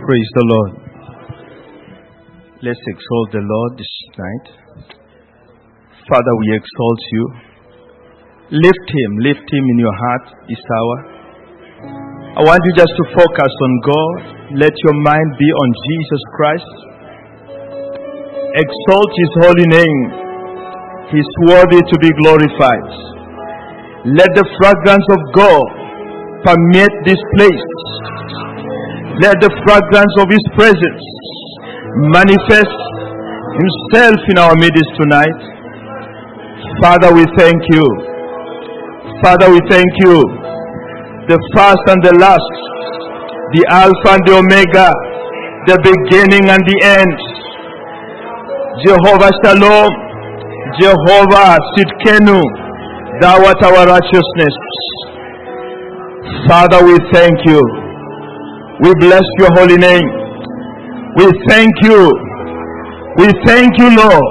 Praise the Lord. Let's exalt the Lord this night. Father, we exalt you. Lift him, lift him in your heart this hour. I want you just to focus on God. Let your mind be on Jesus Christ. Exalt his holy name. He's worthy to be glorified. Let the fragrance of God permeate this place. Let the fragrance of His presence manifest Himself in our midst tonight. Father, we thank you. Father, we thank you. The first and the last, the Alpha and the Omega, the beginning and the end. Jehovah Shalom, Jehovah Sidkenu, thou art our righteousness. Father, we thank you. We bless your holy name. We thank you. We thank you, Lord.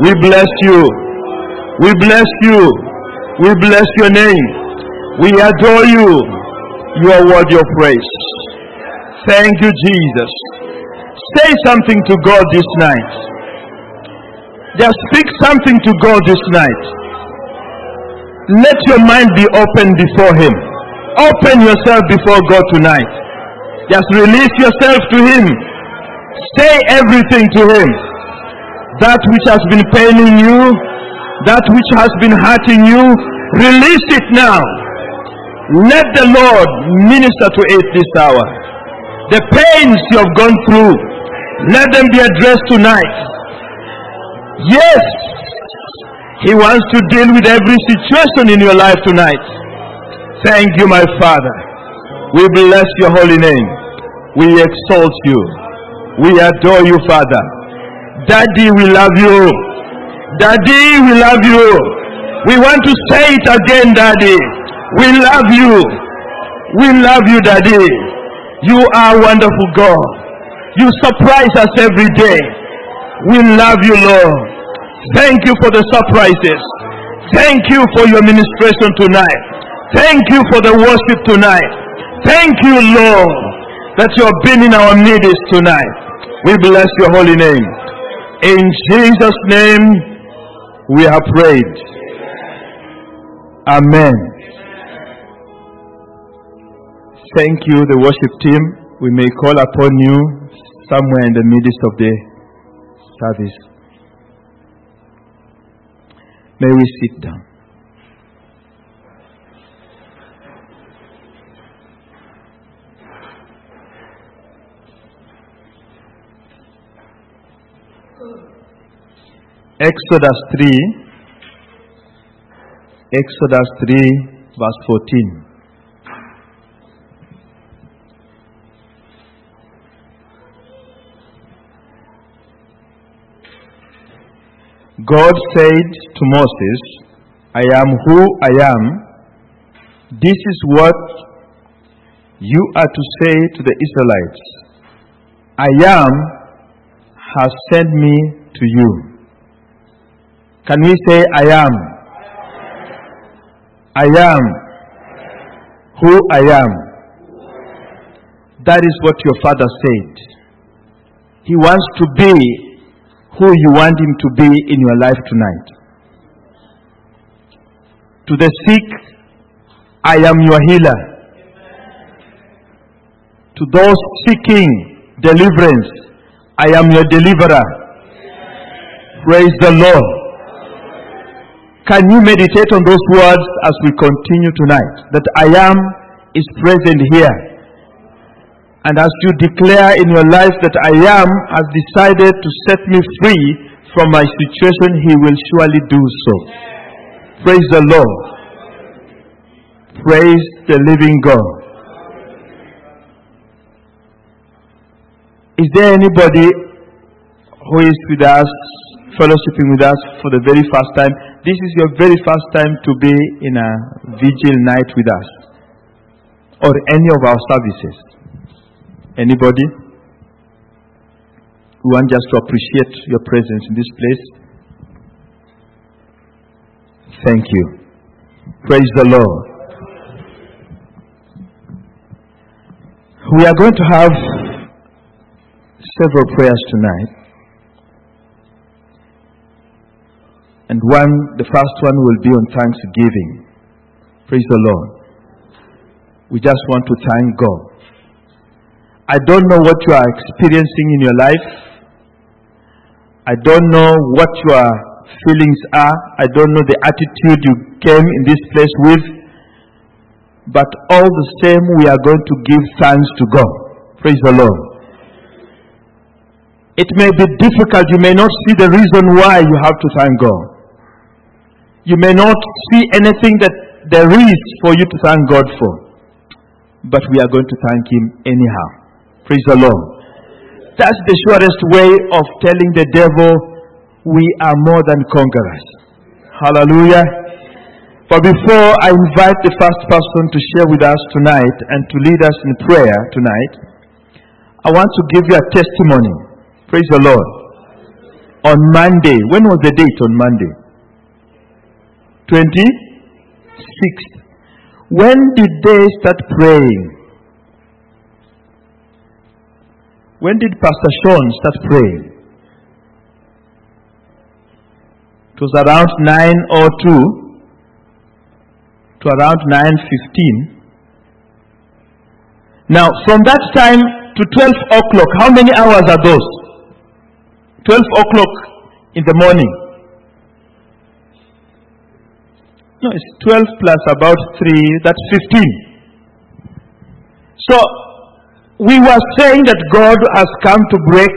We bless you. We bless you. We bless your name. We adore you. You are worthy of praise. Thank you, Jesus. Say something to God this night. Just speak something to God this night. Let your mind be open before Him. Open yourself before God tonight. Just release yourself to Him. Say everything to Him. That which has been paining you, that which has been hurting you, release it now. Let the Lord minister to it this hour. The pains you have gone through, let them be addressed tonight. Yes, He wants to deal with every situation in your life tonight. Thank you, my Father. We bless your holy name. We exalt you. We adore you, Father. Daddy, we love you. Daddy, we love you. We want to say it again, Daddy. We love you. We love you, Daddy. You are wonderful God. You surprise us every day. We love you, Lord. Thank you for the surprises. Thank you for your ministration tonight. Thank you for the worship tonight. Thank you, Lord, that you have been in our midst tonight. We bless your holy name. In Jesus' name, we have prayed. Amen. Thank you, the worship team. We may call upon you somewhere in the midst of the service. May we sit down. Exodus 3, Exodus 3, verse 14. God said to Moses, I am who I am. This is what you are to say to the Israelites. I am has sent me to you. Can we say, I am? I am who I am. That is what your father said. He wants to be who you want him to be in your life tonight. To the sick, I am your healer. To those seeking deliverance, I am your deliverer. Praise the Lord. Can you meditate on those words as we continue tonight? That I am is present here. And as you declare in your life that I am has decided to set me free from my situation, He will surely do so. Praise the Lord. Praise the living God. Is there anybody who is with us, fellowshipping with us for the very first time? This is your very first time to be in a vigil night with us or any of our services. Anybody? We want just to appreciate your presence in this place. Thank you. Praise the Lord. We are going to have several prayers tonight. And one, the first one will be on thanksgiving. Praise the Lord. We just want to thank God. I don't know what you are experiencing in your life. I don't know what your feelings are. I don't know the attitude you came in this place with. But all the same, we are going to give thanks to God. Praise the Lord. It may be difficult. You may not see the reason why you have to thank God. You may not see anything that there is for you to thank God for. But we are going to thank Him anyhow. Praise the Lord. That's the surest way of telling the devil we are more than conquerors. Hallelujah. But before I invite the first person to share with us tonight and to lead us in prayer tonight, I want to give you a testimony. Praise the Lord. On Monday, when was the date on Monday? 26th. When did they start praying? When did Pastor Sean start praying? It was around 9.02 to around 9.15. Now, from that time to 12 o'clock, how many hours are those? 12 o'clock in the morning. No, it's 12 plus about 3, that's 15. So, we were saying that God has come to break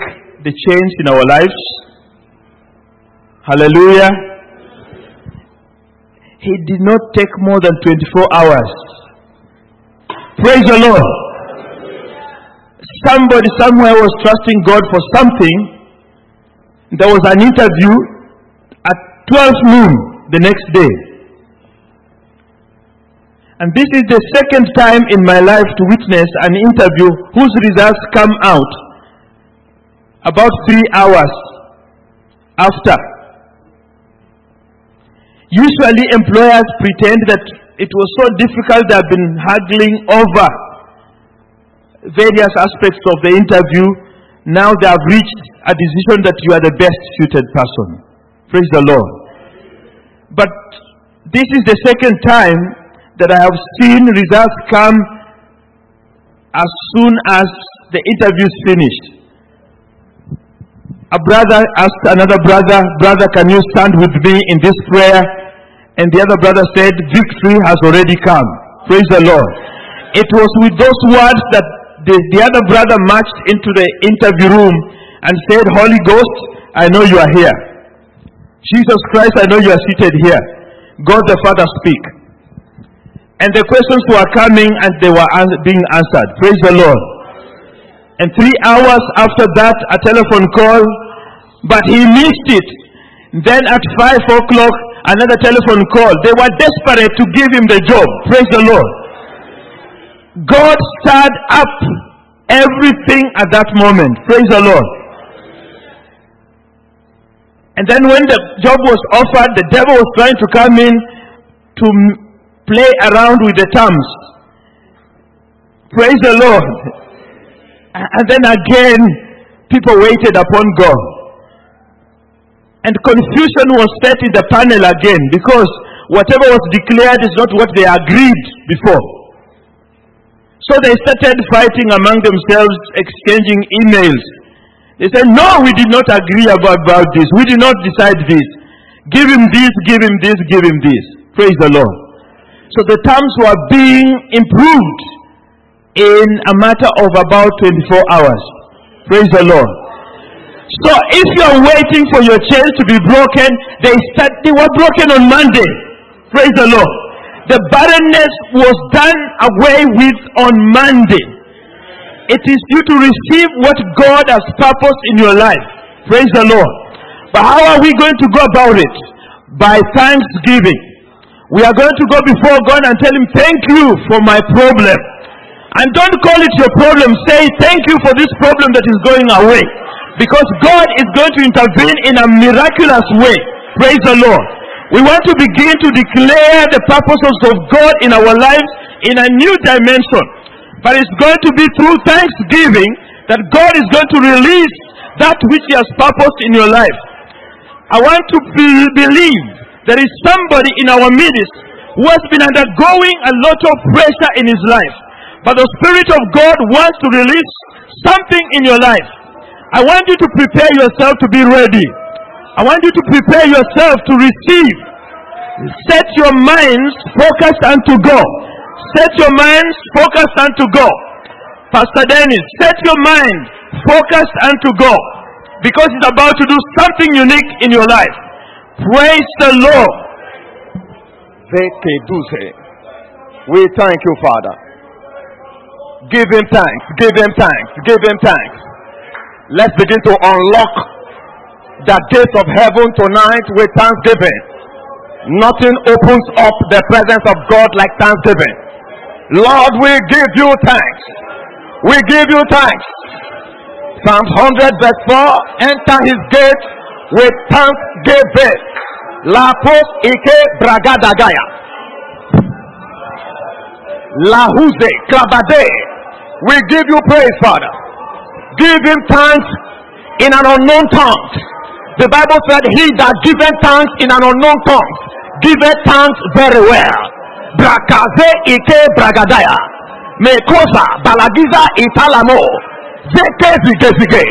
the chains in our lives. Hallelujah. He did not take more than 24 hours. Praise the Lord. Somebody somewhere was trusting God for something there was an interview at 12 noon the next day. And this is the second time in my life to witness an interview whose results come out about three hours after. Usually employers pretend that it was so difficult they have been haggling over various aspects of the interview. Now they have reached a decision that you are the best suited person. Praise the Lord. But this is the second time that I have seen results come as soon as the interview is finished. A brother asked another brother, Brother, can you stand with me in this prayer? And the other brother said, Victory has already come. Praise the Lord. It was with those words that the, the other brother marched into the interview room and said, Holy Ghost, I know you are here. Jesus Christ, I know you are seated here. God the Father, speak. And the questions were coming and they were being answered. Praise the Lord. And three hours after that, a telephone call, but he missed it. Then at five o'clock, another telephone call. They were desperate to give him the job. Praise the Lord. God stirred up everything at that moment. Praise the Lord. And then when the job was offered, the devil was trying to come in to play around with the terms. Praise the Lord. And then again, people waited upon God. And confusion was set in the panel again because whatever was declared is not what they agreed before. So they started fighting among themselves, exchanging emails they said, No, we did not agree about, about this. We did not decide this. Give him this, give him this, give him this. Praise the Lord. So the terms were being improved in a matter of about 24 hours. Praise the Lord. So if you are waiting for your chains to be broken, they start, they were broken on Monday. Praise the Lord. The barrenness was done away with on Monday. It is you to receive what God has purposed in your life. Praise the Lord. But how are we going to go about it? By thanksgiving. We are going to go before God and tell Him, Thank you for my problem. And don't call it your problem. Say, Thank you for this problem that is going away. Because God is going to intervene in a miraculous way. Praise the Lord. We want to begin to declare the purposes of God in our lives in a new dimension. But it's going to be through thanksgiving that God is going to release that which He has purposed in your life. I want to be- believe there is somebody in our midst who has been undergoing a lot of pressure in his life. But the Spirit of God wants to release something in your life. I want you to prepare yourself to be ready. I want you to prepare yourself to receive. Set your minds focused unto God. Set your minds focused unto God. Pastor Dennis, set your mind focused unto God because He's about to do something unique in your life. Praise the Lord. We thank you, Father. Give him thanks, give him thanks, give him thanks. Let's begin to unlock the gates of heaven tonight with thanksgiving. Nothing opens up the presence of God like thanksgiving. Lord, we give you thanks. We give you thanks. Psalms 100 verse 4 Enter his gates with thanksgiving. La post ike bragadagaya. Lahuze krabade. We give you praise, Father. Give him thanks in an unknown tongue. The Bible said, He that giveth thanks in an unknown tongue giveth thanks very well. Brakaze ike bragadaya. Mekosa balagiza italamo. Zeke zike zike.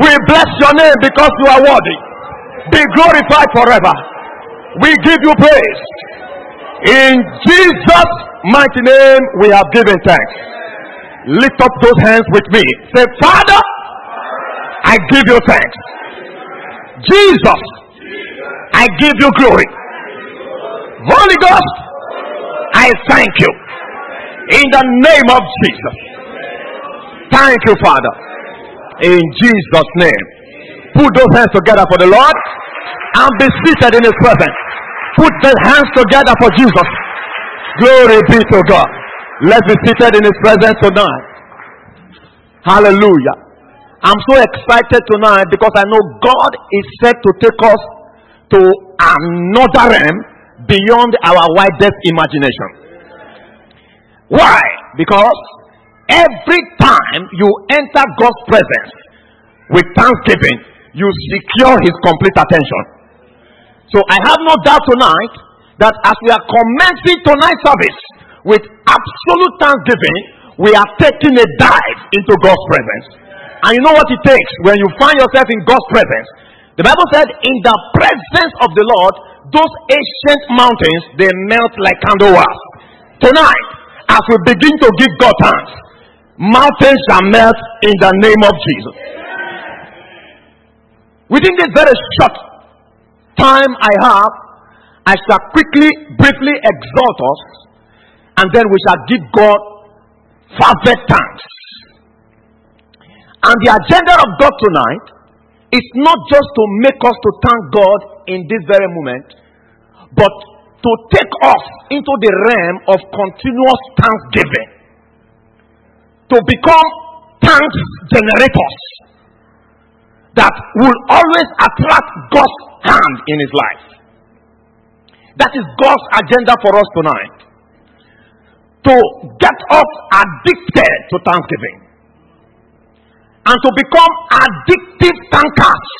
We bless your name because you are worthy. Be glorified forever. We give you praise. In Jesus' mighty name, we have given thanks. Lift up those hands with me. Say, Father, I give you thanks. Jesus, I give you glory. Holy Ghost, I thank you. In the name of Jesus. Thank you, Father. In Jesus' name. Put those hands together for the Lord and be seated in His presence. Put the hands together for Jesus. Glory be to God. Let's be seated in His presence tonight. Hallelujah. I'm so excited tonight because I know God is set to take us to another realm beyond our widest imagination. Why? Because every time you enter God's presence with thanksgiving, you secure His complete attention. So I have no doubt tonight that as we are commencing tonight's service with absolute thanksgiving, we are taking a dive into God's presence. And you know what it takes when you find yourself in God's presence? The Bible said, in the presence of the Lord, those ancient mountains they melt like candle wax. Tonight, as we begin to give God thanks, mountains shall melt in the name of Jesus. Within this very short time I have, I shall quickly, briefly exhort us, and then we shall give God fervent thanks. And the agenda of God tonight is not just to make us to thank God in this very moment, but to take us into the realm of continuous thanksgiving, to become thanks generators that will always attract God's hand in his life. That is God's agenda for us tonight. To get us addicted to thanksgiving. And to become addictive thankers.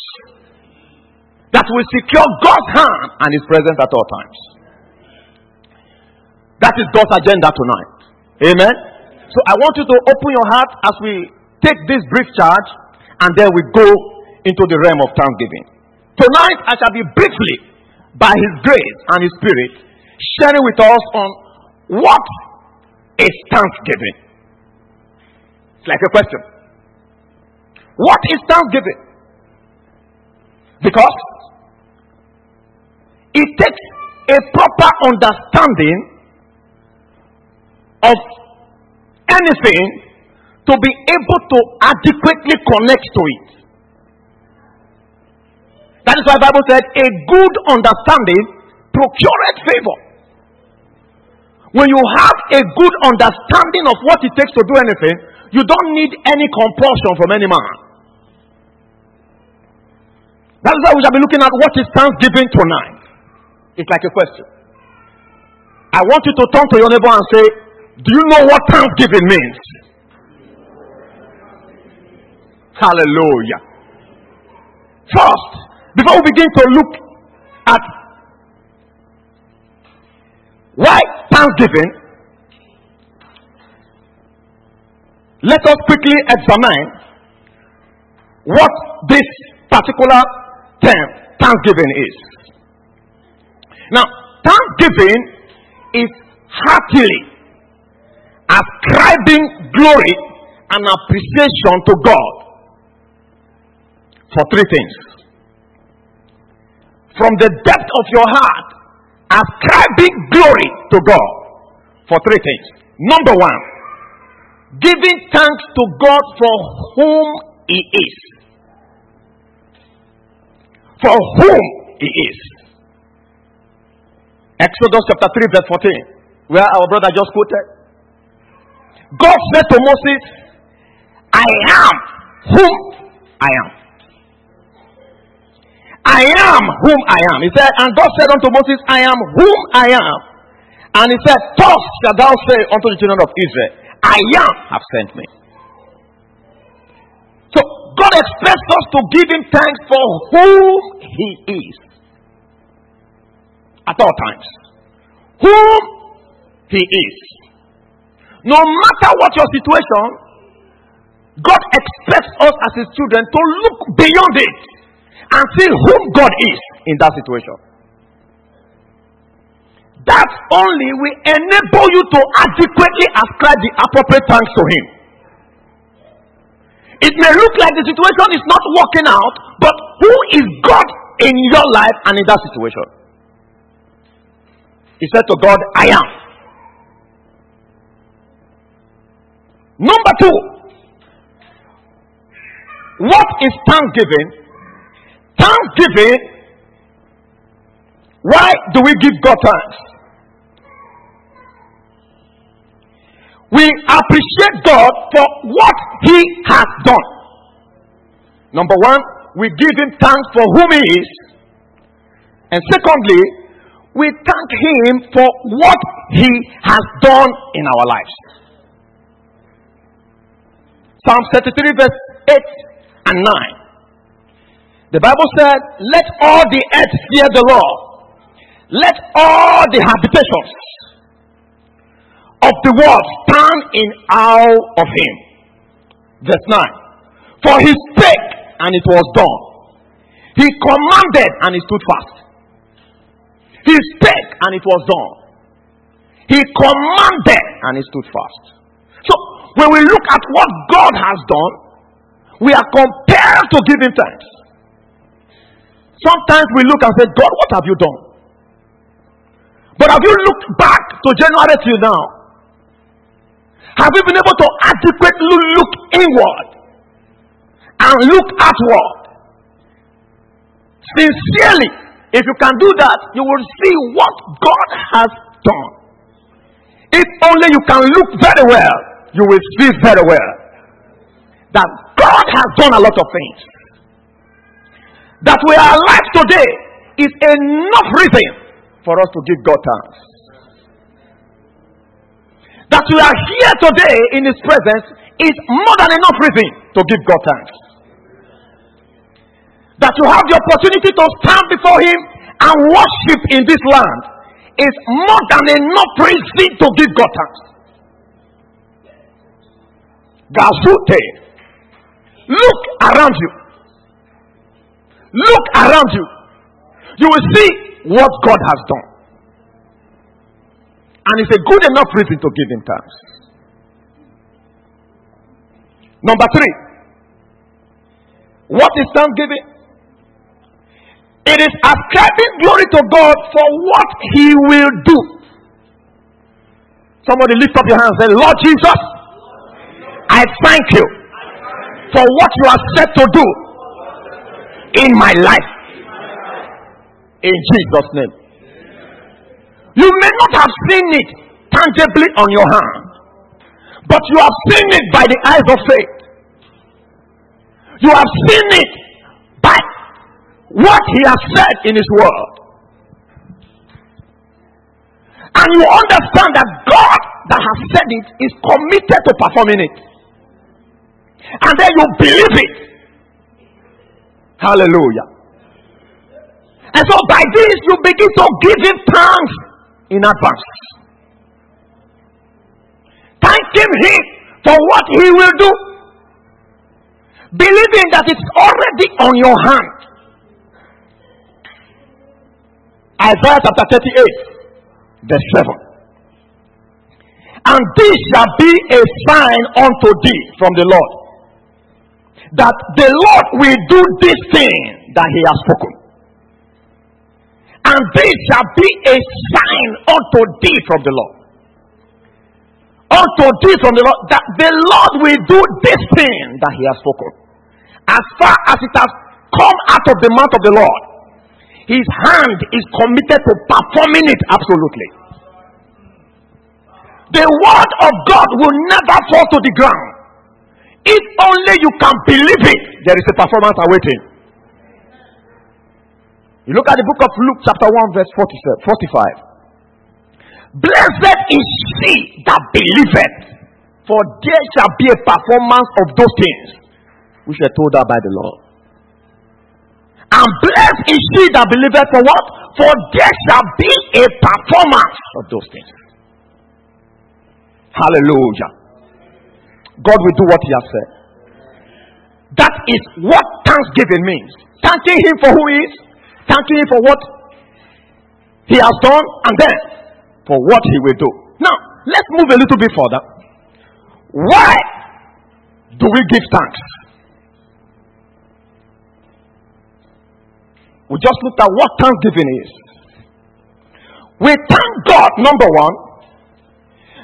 That will secure God's hand and his presence at all times. That is God's agenda tonight. Amen. So I want you to open your heart as we take this brief charge and then we go into the realm of thanksgiving. Tonight, I shall be briefly, by His grace and His Spirit, sharing with us on what is thanksgiving. It's like a question. What is thanksgiving? Because it takes a proper understanding of anything to be able to adequately connect to it. That is why the Bible said, a good understanding procureth favor. When you have a good understanding of what it takes to do anything, you don't need any compulsion from any man. That is why we shall be looking at what is thanksgiving tonight. It's like a question. I want you to turn to your neighbor and say, Do you know what thanksgiving means? Hallelujah. First, before we begin to look at why thanksgiving, let us quickly examine what this particular term, thanksgiving, is. Now, thanksgiving is heartily ascribing glory and appreciation to God for three things. From the depth of your heart, ascribing glory to God for three things. Number one, giving thanks to God for whom He is. For whom He is. Exodus chapter 3, verse 14, where our brother just quoted. God said to Moses, I am whom I am. I am whom I am. He said, and God said unto Moses, I am whom I am. And he said, Thus shalt thou say unto the children of Israel, I am have sent me. So God expects us to give him thanks for who he is. At all times. Whom he is. No matter what your situation, God expects us as his children to look beyond it and see whom God is in that situation. That only will enable you to adequately ascribe the appropriate thanks to Him. It may look like the situation is not working out, but who is God in your life and in that situation? He said to God, I am. Number two, what is thanksgiving Thanksgiving. Why do we give God thanks? We appreciate God for what He has done. Number one, we give Him thanks for whom He is. And secondly, we thank Him for what He has done in our lives. Psalm 33, verse 8 and 9. The Bible said, Let all the earth fear the Lord. Let all the habitations of the world stand in awe of him. Verse 9. For he spake, and it was done. He commanded, and it stood fast. He spake, and it was done. He commanded, and it stood fast. So, when we look at what God has done, we are compelled to give him thanks. Sometimes we look and say, God, what have you done? But have you looked back to January till now? Have you been able to adequately look inward and look outward? Sincerely, if you can do that, you will see what God has done. If only you can look very well, you will see very well that God has done a lot of things that we are alive today is enough reason for us to give God thanks. That we are here today in His presence is more than enough reason to give God thanks. That you have the opportunity to stand before Him and worship in this land is more than enough reason to give God thanks. Gazute. Look around you. Look around you. You will see what God has done. And it's a good enough reason to give him thanks. Number three. What is thanksgiving? It is ascribing glory to God for what he will do. Somebody lift up your hands and say, Lord Jesus, I thank you for what you are set to do in my life. In Jesus' name. You may not have seen it tangibly on your hand, but you have seen it by the eyes of faith. You have seen it by what He has said in His Word. And you understand that God that has said it is committed to performing it. And then you believe it Hallelujah. And so by this you begin to give him thanks in advance. Thanking him for what he will do. Believing that it's already on your hand. Isaiah chapter 38, verse 7. And this shall be a sign unto thee from the Lord that the Lord will do this thing that he has spoken. And this shall be a sign unto thee from the Lord. Unto thee from the Lord that the Lord will do this thing that he has spoken. As far as it has come out of the mouth of the Lord, his hand is committed to performing it absolutely. The word of God will never fall to the ground. If only you can believe it, there is a performance awaiting. You look at the book of Luke, chapter 1, verse 45. Blessed is she that believeth, for there shall be a performance of those things which were told her by the Lord. And blessed is she that believeth, for what? For there shall be a performance of those things. Hallelujah. God will do what He has said. That is what thanksgiving means. Thanking Him for who He is, thanking Him for what He has done, and then for what He will do. Now, let's move a little bit further. Why do we give thanks? We just looked at what thanksgiving is. We thank God, number one,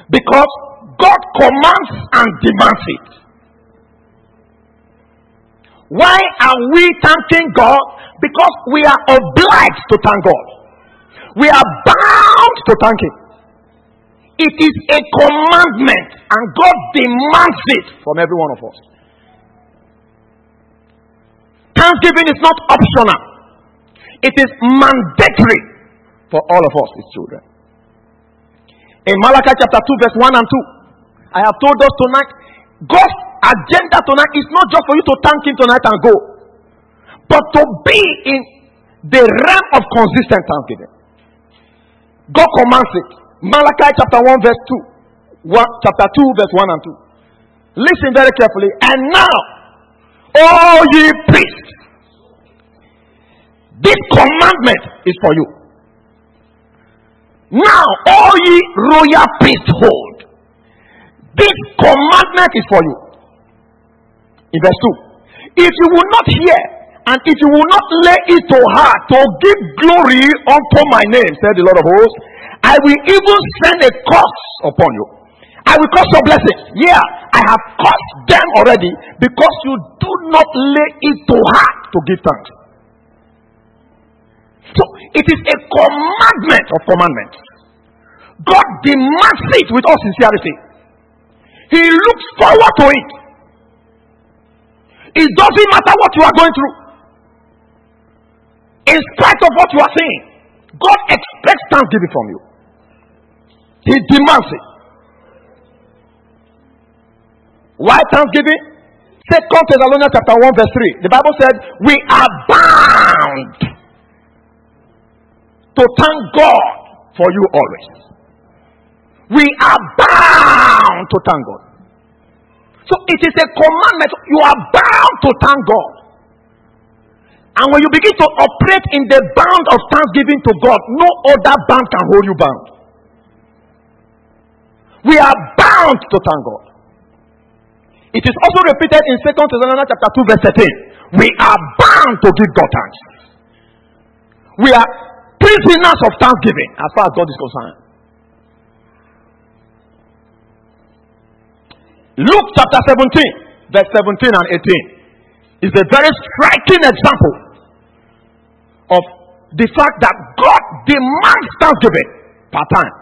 because God commands and demands it. Why are we thanking God? Because we are obliged to thank God. We are bound to thank Him. It is a commandment, and God demands it from every one of us. Thanksgiving is not optional, it is mandatory for all of us, His children. In Malachi chapter 2, verse 1 and 2, I have told us tonight, God's agenda tonight is not just for you to thank Him tonight and go, but to be in the realm of consistent thanksgiving. God commands it. Malachi chapter 1, verse 2. One, chapter 2, verse 1 and 2. Listen very carefully. And now, all ye priests, this commandment is for you. Now, all ye royal priesthood, this commandment is for you. In verse 2. If you will not hear, and if you will not lay it to heart to give glory unto my name, said the Lord of hosts, I will even send a curse upon you. I will curse your blessings. Yeah, I have cursed them already because you do not lay it to heart to give thanks. So it is a commandment of commandments. God demands it with all sincerity. He looks forward to it. It doesn't matter what you are going through. In spite of what you are saying, God expects thanksgiving from you. He demands it. Why thanksgiving? Second Thessalonians chapter 1, verse 3. The Bible said, We are bound to thank God for you always. We are bound to thank God. So it is a commandment. You are bound to thank God. And when you begin to operate in the bound of thanksgiving to God, no other bound can hold you bound. We are bound to thank God. It is also repeated in 2 Thessalonians chapter 2, verse 13. We are bound to give God thanks. We are prisoners of thanksgiving as far as God is concerned. Luke chapter 17, verse 17 and 18 is a very striking example of the fact that God demands thanksgiving per time.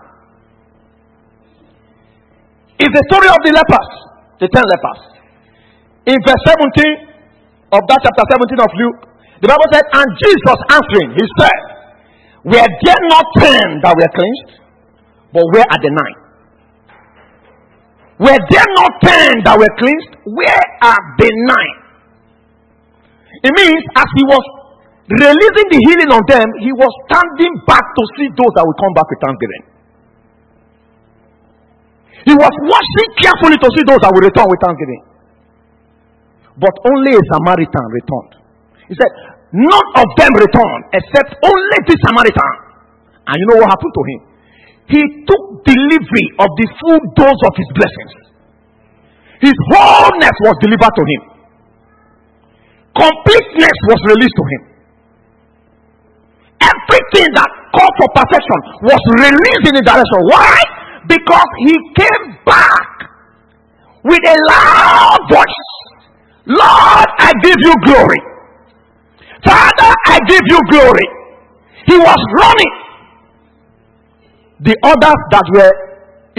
It's the story of the lepers, the ten lepers. In verse 17 of that chapter 17 of Luke, the Bible said, And Jesus answering, he said, Were there not ten that were cleansed? But where are the nine? Were there not ten that were cleansed? Where are the nine? It means as he was releasing the healing on them, he was standing back to see those that will come back with thanksgiving. He was watching carefully to see those that will return with thanksgiving. But only a Samaritan returned. He said, None of them returned except only the Samaritan. And you know what happened to him? He took delivery of the full dose of his blessings. His wholeness was delivered to him. Completeness was released to him. Everything that called for perfection was released in the direction. Why? Because he came back with a loud voice. Lord, I give you glory. Father, I give you glory. He was running. The others that were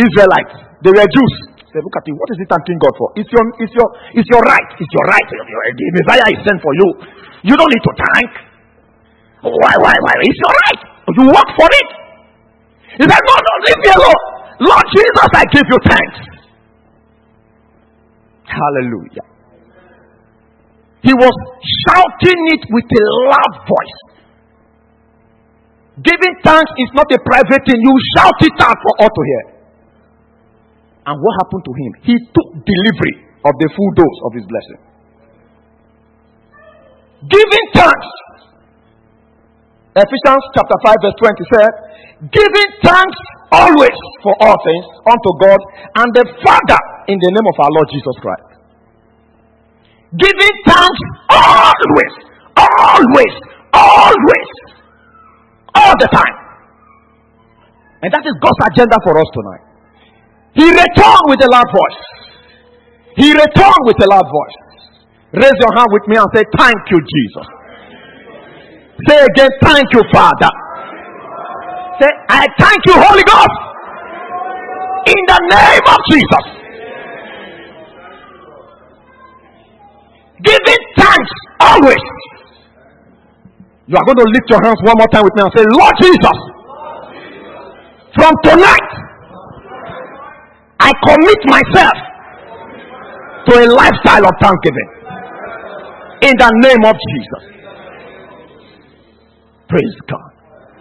Israelites, they were Jews. Say, look at you. What is he thanking God for? It's your, it's your, it's your right. It's your right. The Messiah is sent for you. You don't need to thank. Why, why, why? It's your right. You work for it. He said, no, no, leave me alone. Lord Jesus, I give you thanks. Hallelujah. He was shouting it with a loud voice. Giving thanks is not a private thing. You shout it out for all to hear. And what happened to him? He took delivery of the full dose of his blessing. Giving thanks. Ephesians chapter 5, verse 20 said, Giving thanks always for all things unto God and the Father in the name of our Lord Jesus Christ. Giving thanks always, always, always, all the time. And that is God's agenda for us tonight. He returned with a loud voice. He returned with a loud voice. Raise your hand with me and say, Thank you, Jesus. Say again, Thank you, Father. Say, I thank you, Holy Ghost. In the name of Jesus. Giving thanks always. You are going to lift your hands one more time with me and say, Lord Jesus, from tonight, I commit myself to a lifestyle of thanksgiving. In the name of Jesus. Praise God.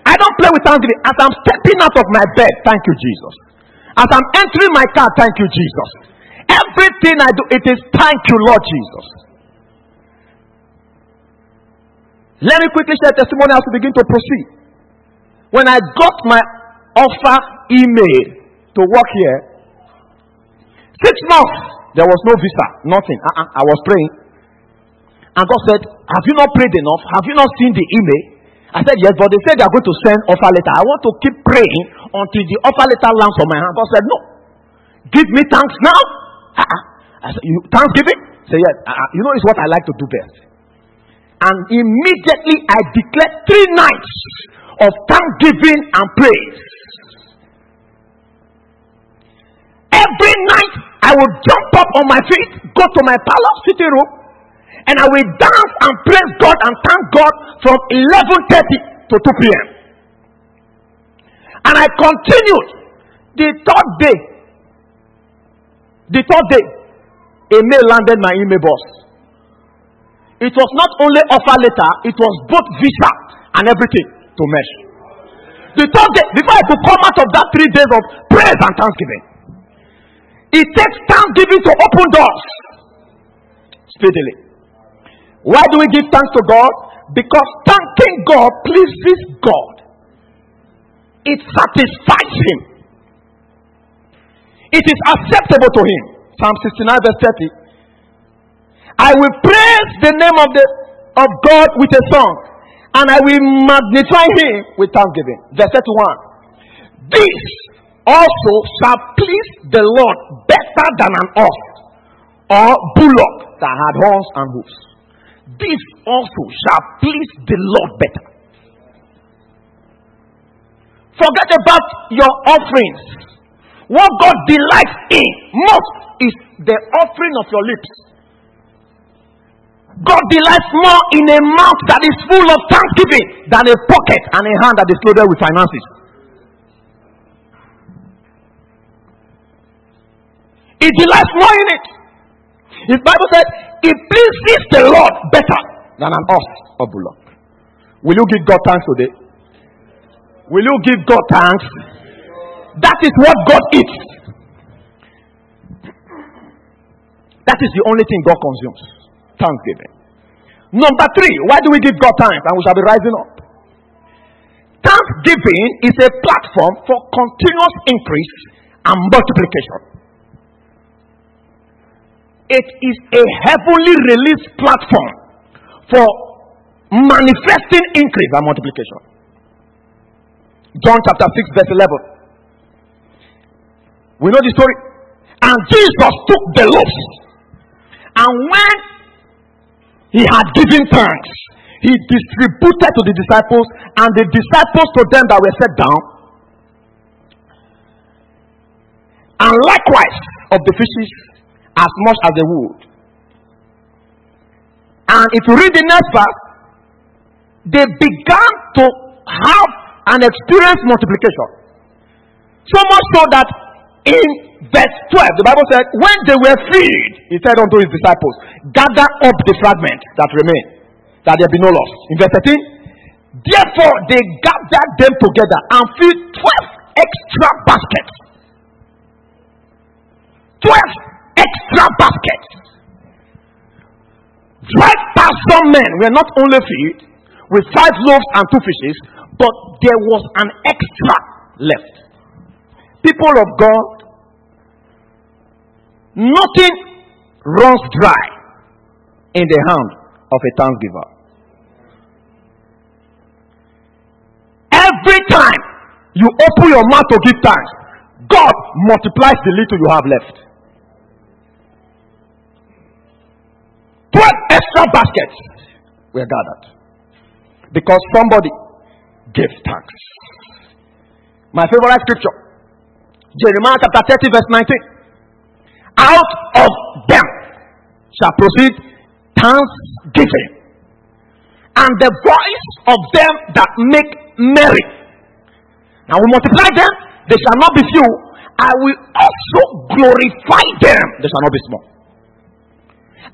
I don't play with thanksgiving. As I'm stepping out of my bed, thank you, Jesus. As I'm entering my car, thank you, Jesus. Everything I do, it is thank you, Lord Jesus. Let me quickly share testimony as we begin to proceed. When I got my offer email to work here, Six months, there was no visa, nothing. Uh-uh, I was praying. And God said, Have you not prayed enough? Have you not seen the email? I said, Yes, but they said they are going to send offer letter. I want to keep praying until the offer letter lands on my hand. God said, No. Give me thanks now. Uh-uh. I said, you, Thanksgiving? Say, Yes. Uh-uh. You know, it's what I like to do best. And immediately I declared three nights of thanksgiving and praise. Every night I will jump up on my feet, go to my parlor sitting room, and I will dance and praise God and thank God from 11:30 to 2 p.m. And I continued the third day. The third day, a mail landed my email box. It was not only offer letter, it was both visa and everything to mesh. The third day, before I could come out of that three days of praise and thanksgiving, it takes thanksgiving to open doors speedily. Why do we give thanks to God? Because thanking God pleases God, it satisfies Him, it is acceptable to Him. Psalm 69, verse 30. I will praise the name of, the, of God with a song, and I will magnify Him with thanksgiving. Verse 31. This also shall please the Lord better than an ox or bullock that had horns and hoofs. This also shall please the Lord better. Forget about your offerings. What God delights in most is the offering of your lips. God delights more in a mouth that is full of thanksgiving than a pocket and a hand that is loaded with finances. He delights more in it. His Bible said, it pleases the Lord better than an ox or bullock. Will you give God thanks today? Will you give God thanks? That is what God eats. That is the only thing God consumes. Thanksgiving. Number three, why do we give God thanks? And we shall be rising up. Thanksgiving is a platform for continuous increase and multiplication. It is a heavenly release platform for manifesting increase and multiplication. John chapter 6, verse 11. We know the story. And Jesus took the loaves. And when he had given thanks, he distributed to the disciples, and the disciples to them that were set down. And likewise of the fishes, as much as they would. And if you read the next verse, they began to have an experience multiplication. So much so that in verse 12, the Bible said, When they were freed, he said unto his disciples, Gather up the fragments that remain, that there be no loss. In verse 13, Therefore they gathered them together and filled 12 extra baskets. 12 extra baskets. 5,000 men were not only filled with five loaves and two fishes, but there was an extra left. People of God, nothing runs dry in the hand of a thanksgiver. Every time you open your mouth to give thanks, God multiplies the little you have left. 12 extra baskets were gathered because somebody gave thanks. My favorite scripture Jeremiah chapter 30, verse 19. Out of them shall proceed thanksgiving, and the voice of them that make merry. Now we multiply them, they shall not be few. I will also glorify them, they shall not be small.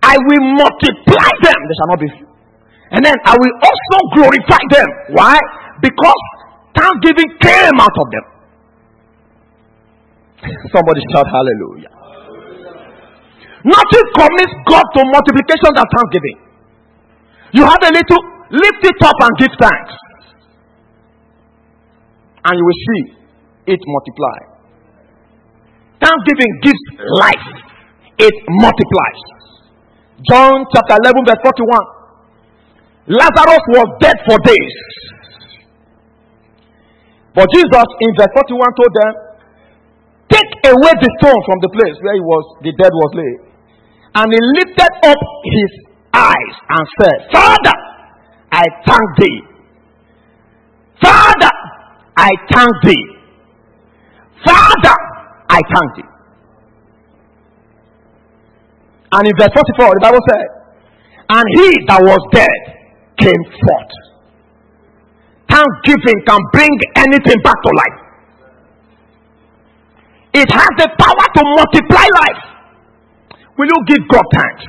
I will multiply them, they shall not be few. And then I will also glorify them. Why? Because thanksgiving came out of them. Somebody shout hallelujah. Nothing commits God to multiplication than thanksgiving. You have a little, lift it up and give thanks. And you will see it multiply. Thanksgiving gives life, it multiplies. John chapter 11, verse 41. Lazarus was dead for days. But Jesus in verse 41 told them, Take away the stone from the place where he was, the dead was laid. And he lifted up his eyes and said, Father, I thank thee. Father, I thank thee. Father, I thank thee. And in verse 44, the Bible said, And he that was dead came forth. Thanksgiving can bring anything back to life. It has the power to multiply life. Will you give God thanks?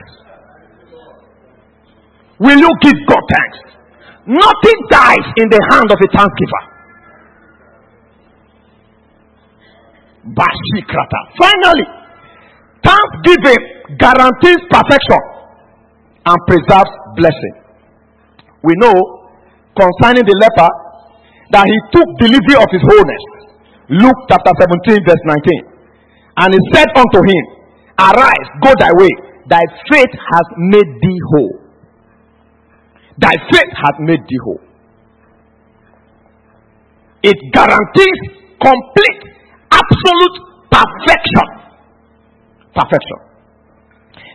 Will you give God thanks? Nothing dies in the hand of a thanksgiver. Bashikrata. Finally, thanksgiving guarantees perfection and preserves blessing we know concerning the leper that he took delivery of his wholeness. Luke chapter 17, verse 19. And he said unto him, Arise, go thy way, thy faith has made thee whole. Thy faith has made thee whole. It guarantees complete, absolute perfection. Perfection.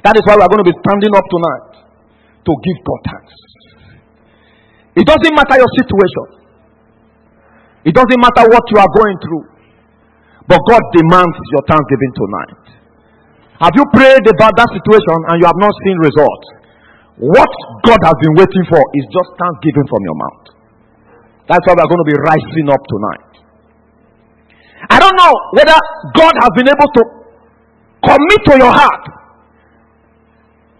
That is why we are going to be standing up tonight to give God thanks. It doesn't matter your situation. It doesn't matter what you are going through. But God demands your thanksgiving tonight. Have you prayed about that situation and you have not seen results? What God has been waiting for is just thanksgiving from your mouth. That's why we're going to be rising up tonight. I don't know whether God has been able to commit to your heart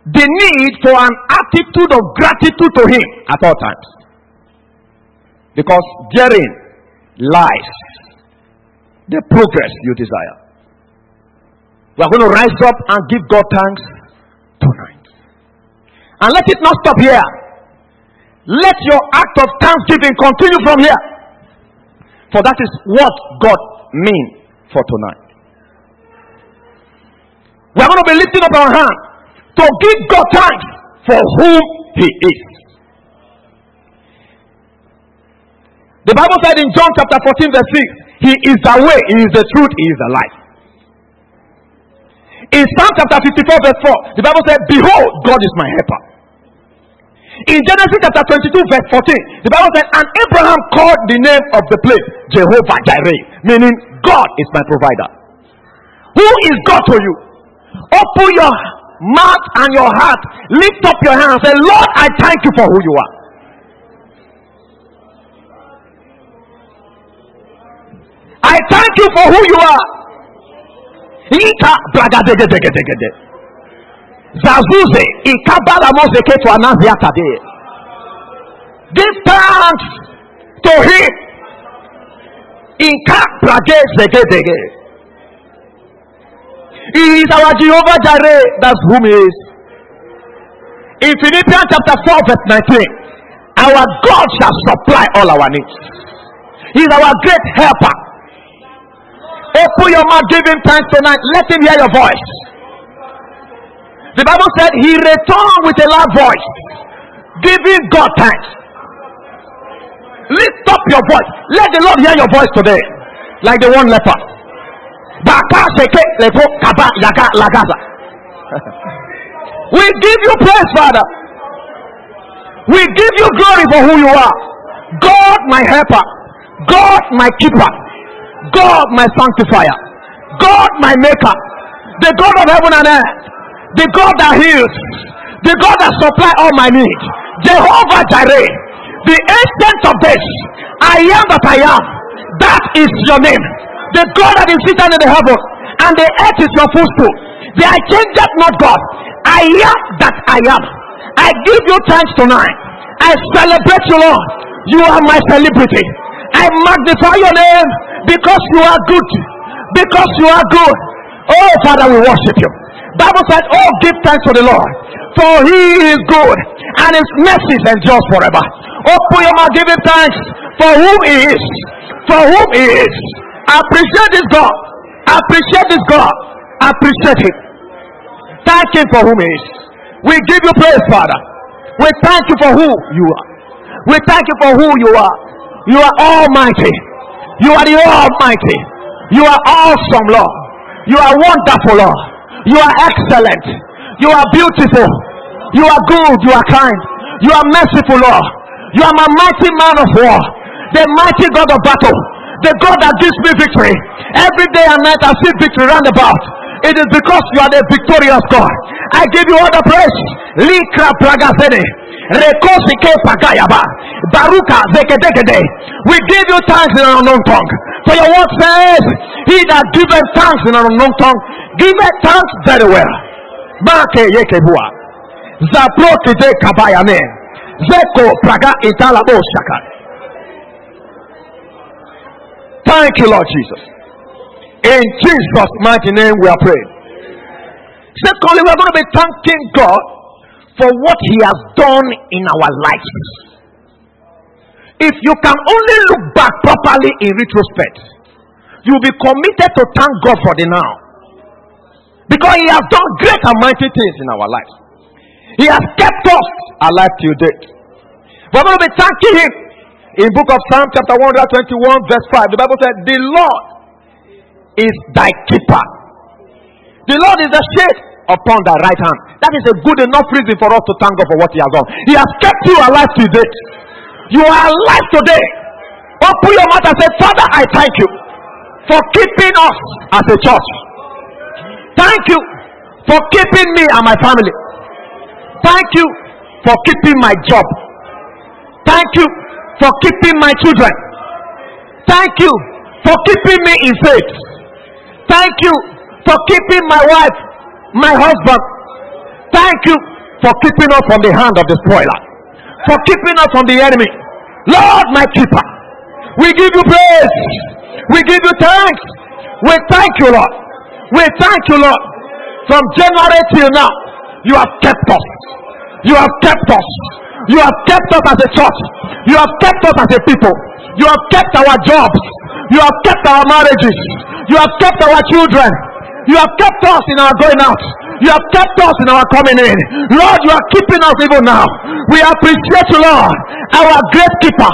the need for an attitude of gratitude to Him at all times. Because therein lies the progress you desire. We are going to rise up and give God thanks tonight. And let it not stop here. Let your act of thanksgiving continue from here. For that is what God means for tonight. We are going to be lifting up our hand to give God thanks for whom He is. The Bible said in John chapter 14, verse 6, He is the way, He is the truth, He is the life. In Psalm chapter 54, verse 4, the Bible said, Behold, God is my helper. In Genesis chapter 22, verse 14, the Bible said, And Abraham called the name of the place Jehovah Jireh, meaning God is my provider. Who is God to you? Open your mouth and your heart. Lift up your hands and say, Lord, I thank you for who you are. I thank you for who you are. Ika bragadegedegedegede. Zazuze ikabala mozeke to anaziatade. Give thanks to him. Inka bragezegedege. He is our Jehovah Jireh. That's whom he is. In Philippians chapter 4, verse 19, our God shall supply all our needs. He is our great helper. Open your mouth, give him thanks tonight. Let him hear your voice. The Bible said he returned with a loud voice, giving God thanks. Lift up your voice. Let the Lord hear your voice today, like the one leper. we give you praise, Father. We give you glory for who you are. God, my helper. God, my keeper. God my sanctifier, God my maker, the God of heaven and earth, the God that heals, the God that supply all my needs, Jehovah Jireh, the Ancient of Days, I am that I am. That is your name. The God that is seated in the heaven and the earth is your footstool. The I change not God. I am that I am. I give you thanks tonight. I celebrate you, Lord. You are my celebrity. I magnify your name because you are good. Because you are good. Oh, Father, we worship you. Bible said, Oh, give thanks to the Lord, for he is good, and his mercies endures forever. Open your mouth, give him thanks for whom he is. For whom he is. Appreciate this God. Appreciate this God. Appreciate him. Thank him for whom he is. We give you praise, Father. We thank you for who you are. We thank you for who you are. You are almighty. You are the Almighty. You are awesome, Lord. You are wonderful, Lord. You are excellent. You are beautiful. You are good. You are kind. You are merciful, Lord. You are my mighty man of war. The mighty God of battle. The God that gives me victory. Every day and night I see victory round about. It is because you are the victorious God. I give you all the praise. Likra Pragazene. Rekosike Pagayaba. Baruka Zekedekede. We give you thanks in an unknown tongue. For your word says, He that giveth thanks in an unknown tongue, giveth thanks very well. Make Yekebua. Zaproki de Kabayane. Zeko Praga Italabo Shaka. Thank you, Lord Jesus. In Jesus' mighty name we are praying. Secondly, we're going to be thanking God for what He has done in our lives. If you can only look back properly in retrospect, you'll be committed to thank God for the now. Because He has done great and mighty things in our lives. He has kept us alive till date. We're going to be thanking Him. In book of Psalm chapter 121 verse 5, the Bible said, The Lord is thy keeper. The Lord is a shade upon thy right hand. That is a good enough reason for us to thank God for what He has done. He has kept you alive today. You are alive today. Open your mouth and say, Father, I thank you for keeping us as a church. Thank you for keeping me and my family. Thank you for keeping my job. Thank you for keeping my children. Thank you for keeping me in faith. Thank you for keeping my wife my husband. Thank you for keeping us from the hand of the spoiler, for keeping us from the enemy. Lord, my keeper, we give you praise. We give you thanks. We thank you, Lord. We thank you, Lord. From January till now, you have kept us. You have kept us. You have kept us as a church. You have kept us as a people. You have kept our jobs. You have kept our marriages. You have kept our children. You have kept us in our going out. You have kept us in our coming in. Lord, you are keeping us even now. We appreciate you, Lord, our great keeper,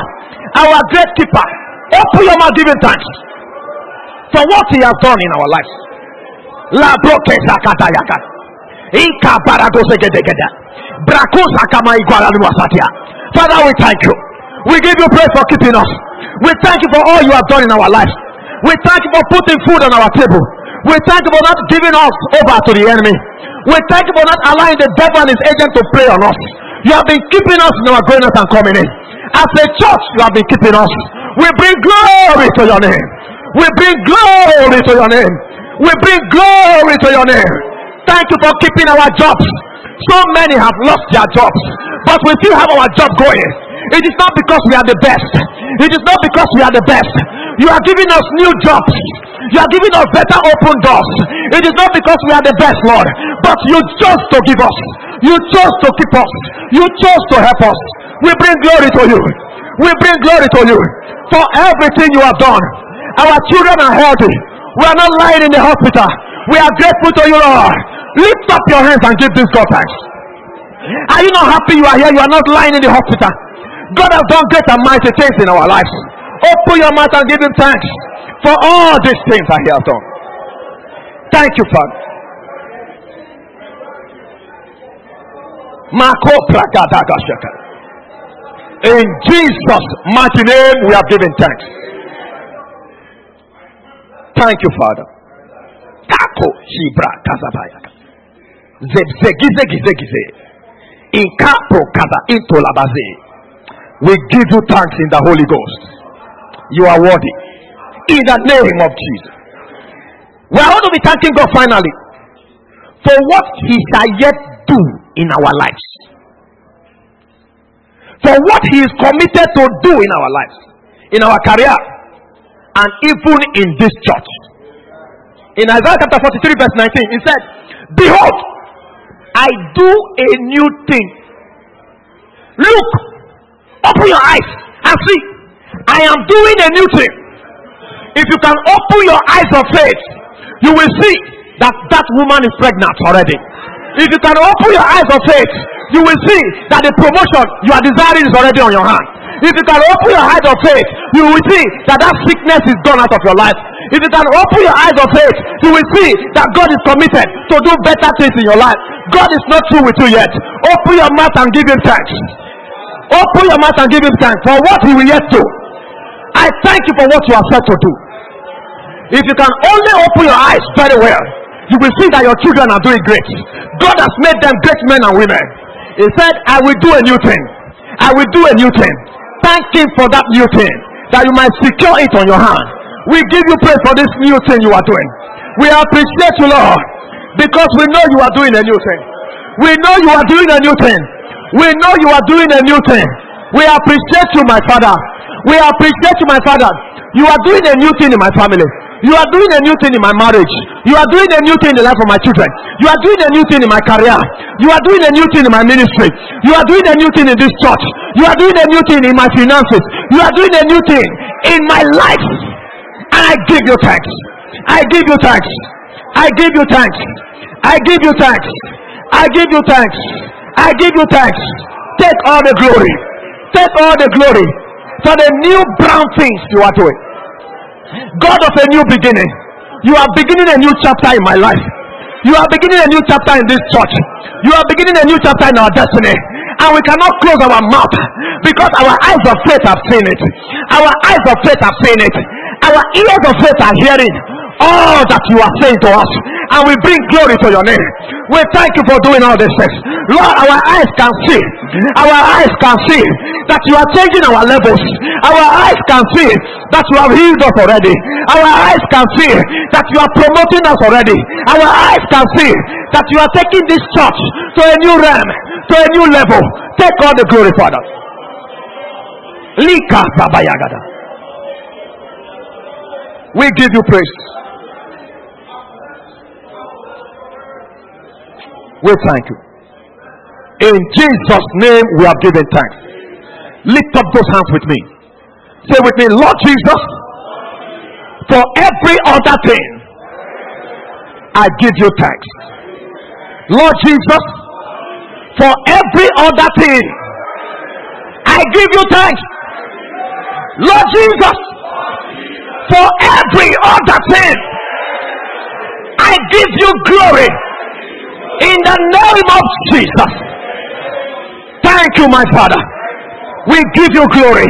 our great keeper. Open your mouth, giving thanks for what He has done in our lives. La broke Inka baradosegedegeda. Brakosa kama igwaraluwasatia. Father, we thank you. We give you praise for keeping us. We thank you for all you have done in our lives. We thank you for putting food on our table. We thank you for not giving us over to the enemy. We thank you for not allowing the devil and his agent to prey on us. You have been keeping us in our greatness and coming in. As a church, you have been keeping us. We bring glory to your name. We bring glory to your name. We bring glory to your name. Thank you for keeping our jobs. So many have lost their jobs, but we still have our job going. It is not because we are the best. It is not because we are the best. You are giving us new jobs. You are giving us better open doors. It is not because we are the best, Lord, but you chose to give us. You chose to keep us. You chose to help us. We bring glory to you. We bring glory to you for everything you have done. Our children are healthy. We are not lying in the hospital. We are grateful to you, Lord. Lift up your hands and give this God thanks. Are you not happy you are here? You are not lying in the hospital. God has done great and mighty things in our lives. Open your mouth and give him thanks for all these things that he has done. Thank you, Father. In Jesus' mighty name, we have given thanks. Thank you, Father. Kako Shibra Kazabaya. Zebzegizegizegize. Inkapo Kaza Intolabaze. We give you thanks in the Holy Ghost. You are worthy. In the name of Jesus. We are going to be thanking God finally for what He shall yet do in our lives. For what He is committed to do in our lives, in our career, and even in this church. In Isaiah chapter 43, verse 19, He said, Behold, I do a new thing. Look, open your eyes and see. I am doing a new thing. If you can open your eyes of faith, you will see that that woman is pregnant already. If you can open your eyes of faith, you will see that the promotion you are desiring is already on your hand. If you can open your eyes of faith, you will see that that sickness is gone out of your life. If you can open your eyes of faith, you will see that God is committed to do better things in your life. God is not through with you yet. Open your mouth and give him thanks. Open your mouth and give him thanks for what he will yet do. I thank you for what you are set to do. If you can only open your eyes very well, you will see that your children are doing great. God has made them great men and women. He said, I will do a new thing. I will do a new thing. Thank Him for that new thing, that you might secure it on your hand. We give you praise for this new thing you are doing. We appreciate you, Lord, because we know you are doing a new thing. We know you are doing a new thing. We know you are doing a new thing. We appreciate you, my Father. We appreciate you, my Father. You are doing a new thing in my family. You are doing a new thing in my marriage. You are doing a new thing in the life of my children. You are doing a new thing in my career. You are doing a new thing in my ministry. You are doing a new thing in this church. You are doing a new thing in my finances. You are doing a new thing in my life. I give you thanks. I give you thanks. I give you thanks. I give you thanks. I give you thanks. I give you thanks. Take all the glory. Take all the glory for the new brown things you are doing. God of a new beginning, you are beginning a new chapter in my life. You are beginning a new chapter in this church. You are beginning a new chapter in our destiny. And we cannot close our mouth because our eyes of faith have seen it. Our eyes of faith have seen it. Our ears of faith are hearing all that you are saying to us and we bring glory to your name. We thank you for doing all these things. Lord, our eyes can see, our eyes can see that you are changing our levels. Our eyes can see that you have healed us already. Our eyes can see that you are promoting us already. Our eyes can see that you are taking this church to a new realm, to a new level. Take all the glory, Father. Lika Baba Yagada. We give you praise. We thank you. In Jesus' name, we have given thanks. Lift up those hands with me. Say with me, Lord Jesus, for every other thing, I give you thanks. Lord Jesus, for every other thing, I give you thanks. Lord Jesus, for every other thing, I give you glory. In the name of Jesus. Thank you, my Father. We give you glory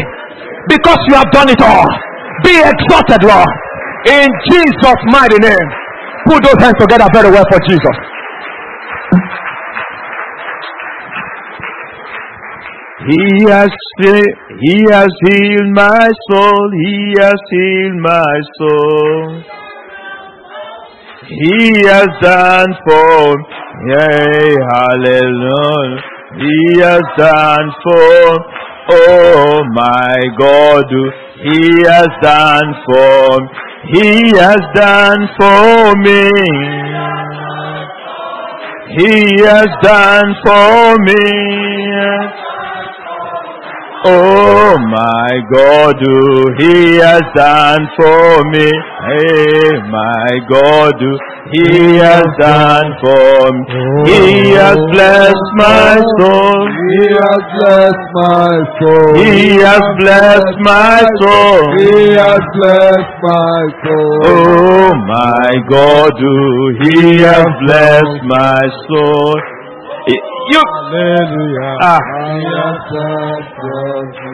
because you have done it all. Be exalted, Lord. In Jesus' mighty name. Put those hands together very well for Jesus. He has he has healed my soul. He has healed my soul. He has done for Yea, hallelujah. He has done for, oh my God, He has done for, He has done for me. He has done for me. Oh my God, who He has done for me. Hey, my God, who He has done for me. He has blessed my soul. He has blessed my soul. He has blessed my soul. He has blessed my soul. Oh my God, who He has blessed my soul. You, Hallelujah. Ah. I have blessed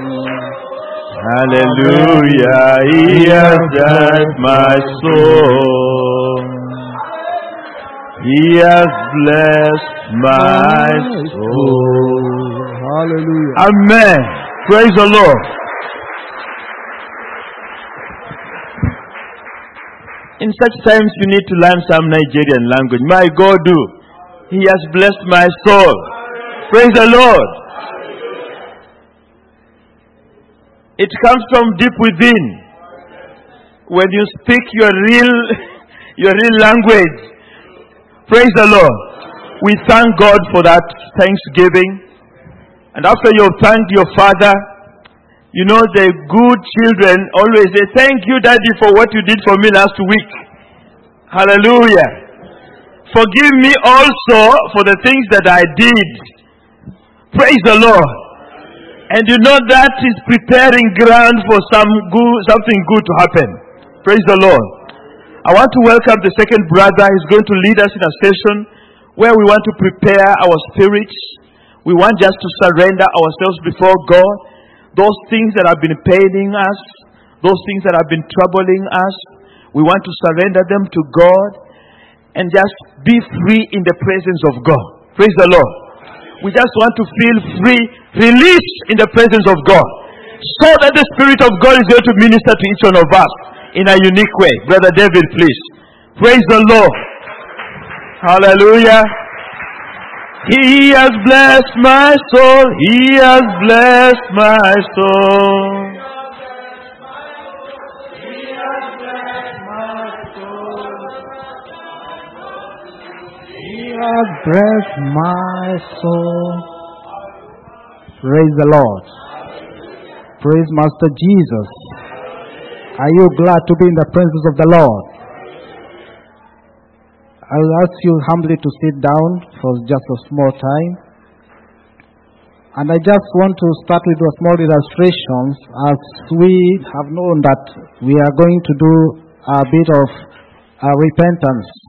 Hallelujah, He has blessed my soul. He has blessed my soul. Hallelujah. Amen. Praise the Lord. In such times, you need to learn some Nigerian language. My God, do. He has blessed my soul. Praise the Lord. It comes from deep within. When you speak your real, your real language. Praise the Lord. We thank God for that thanksgiving. And after you have thanked your father, you know the good children always say, Thank you, Daddy, for what you did for me last week. Hallelujah. Forgive me also for the things that I did. Praise the Lord. And you know that is preparing ground for some good, something good to happen. Praise the Lord. I want to welcome the second brother. He's going to lead us in a session where we want to prepare our spirits. We want just to surrender ourselves before God. Those things that have been paining us, those things that have been troubling us, we want to surrender them to God and just be free in the presence of God. Praise the Lord. We just want to feel free, released in the presence of God. So that the Spirit of God is going to minister to each one of us in a unique way. Brother David, please. Praise the Lord. Hallelujah. He has blessed my soul. He has blessed my soul. Has bless my soul. Praise the Lord. Praise Master Jesus. Are you glad to be in the presence of the Lord? I'll ask you humbly to sit down for just a small time. And I just want to start with a small illustration as we have known that we are going to do a bit of uh, repentance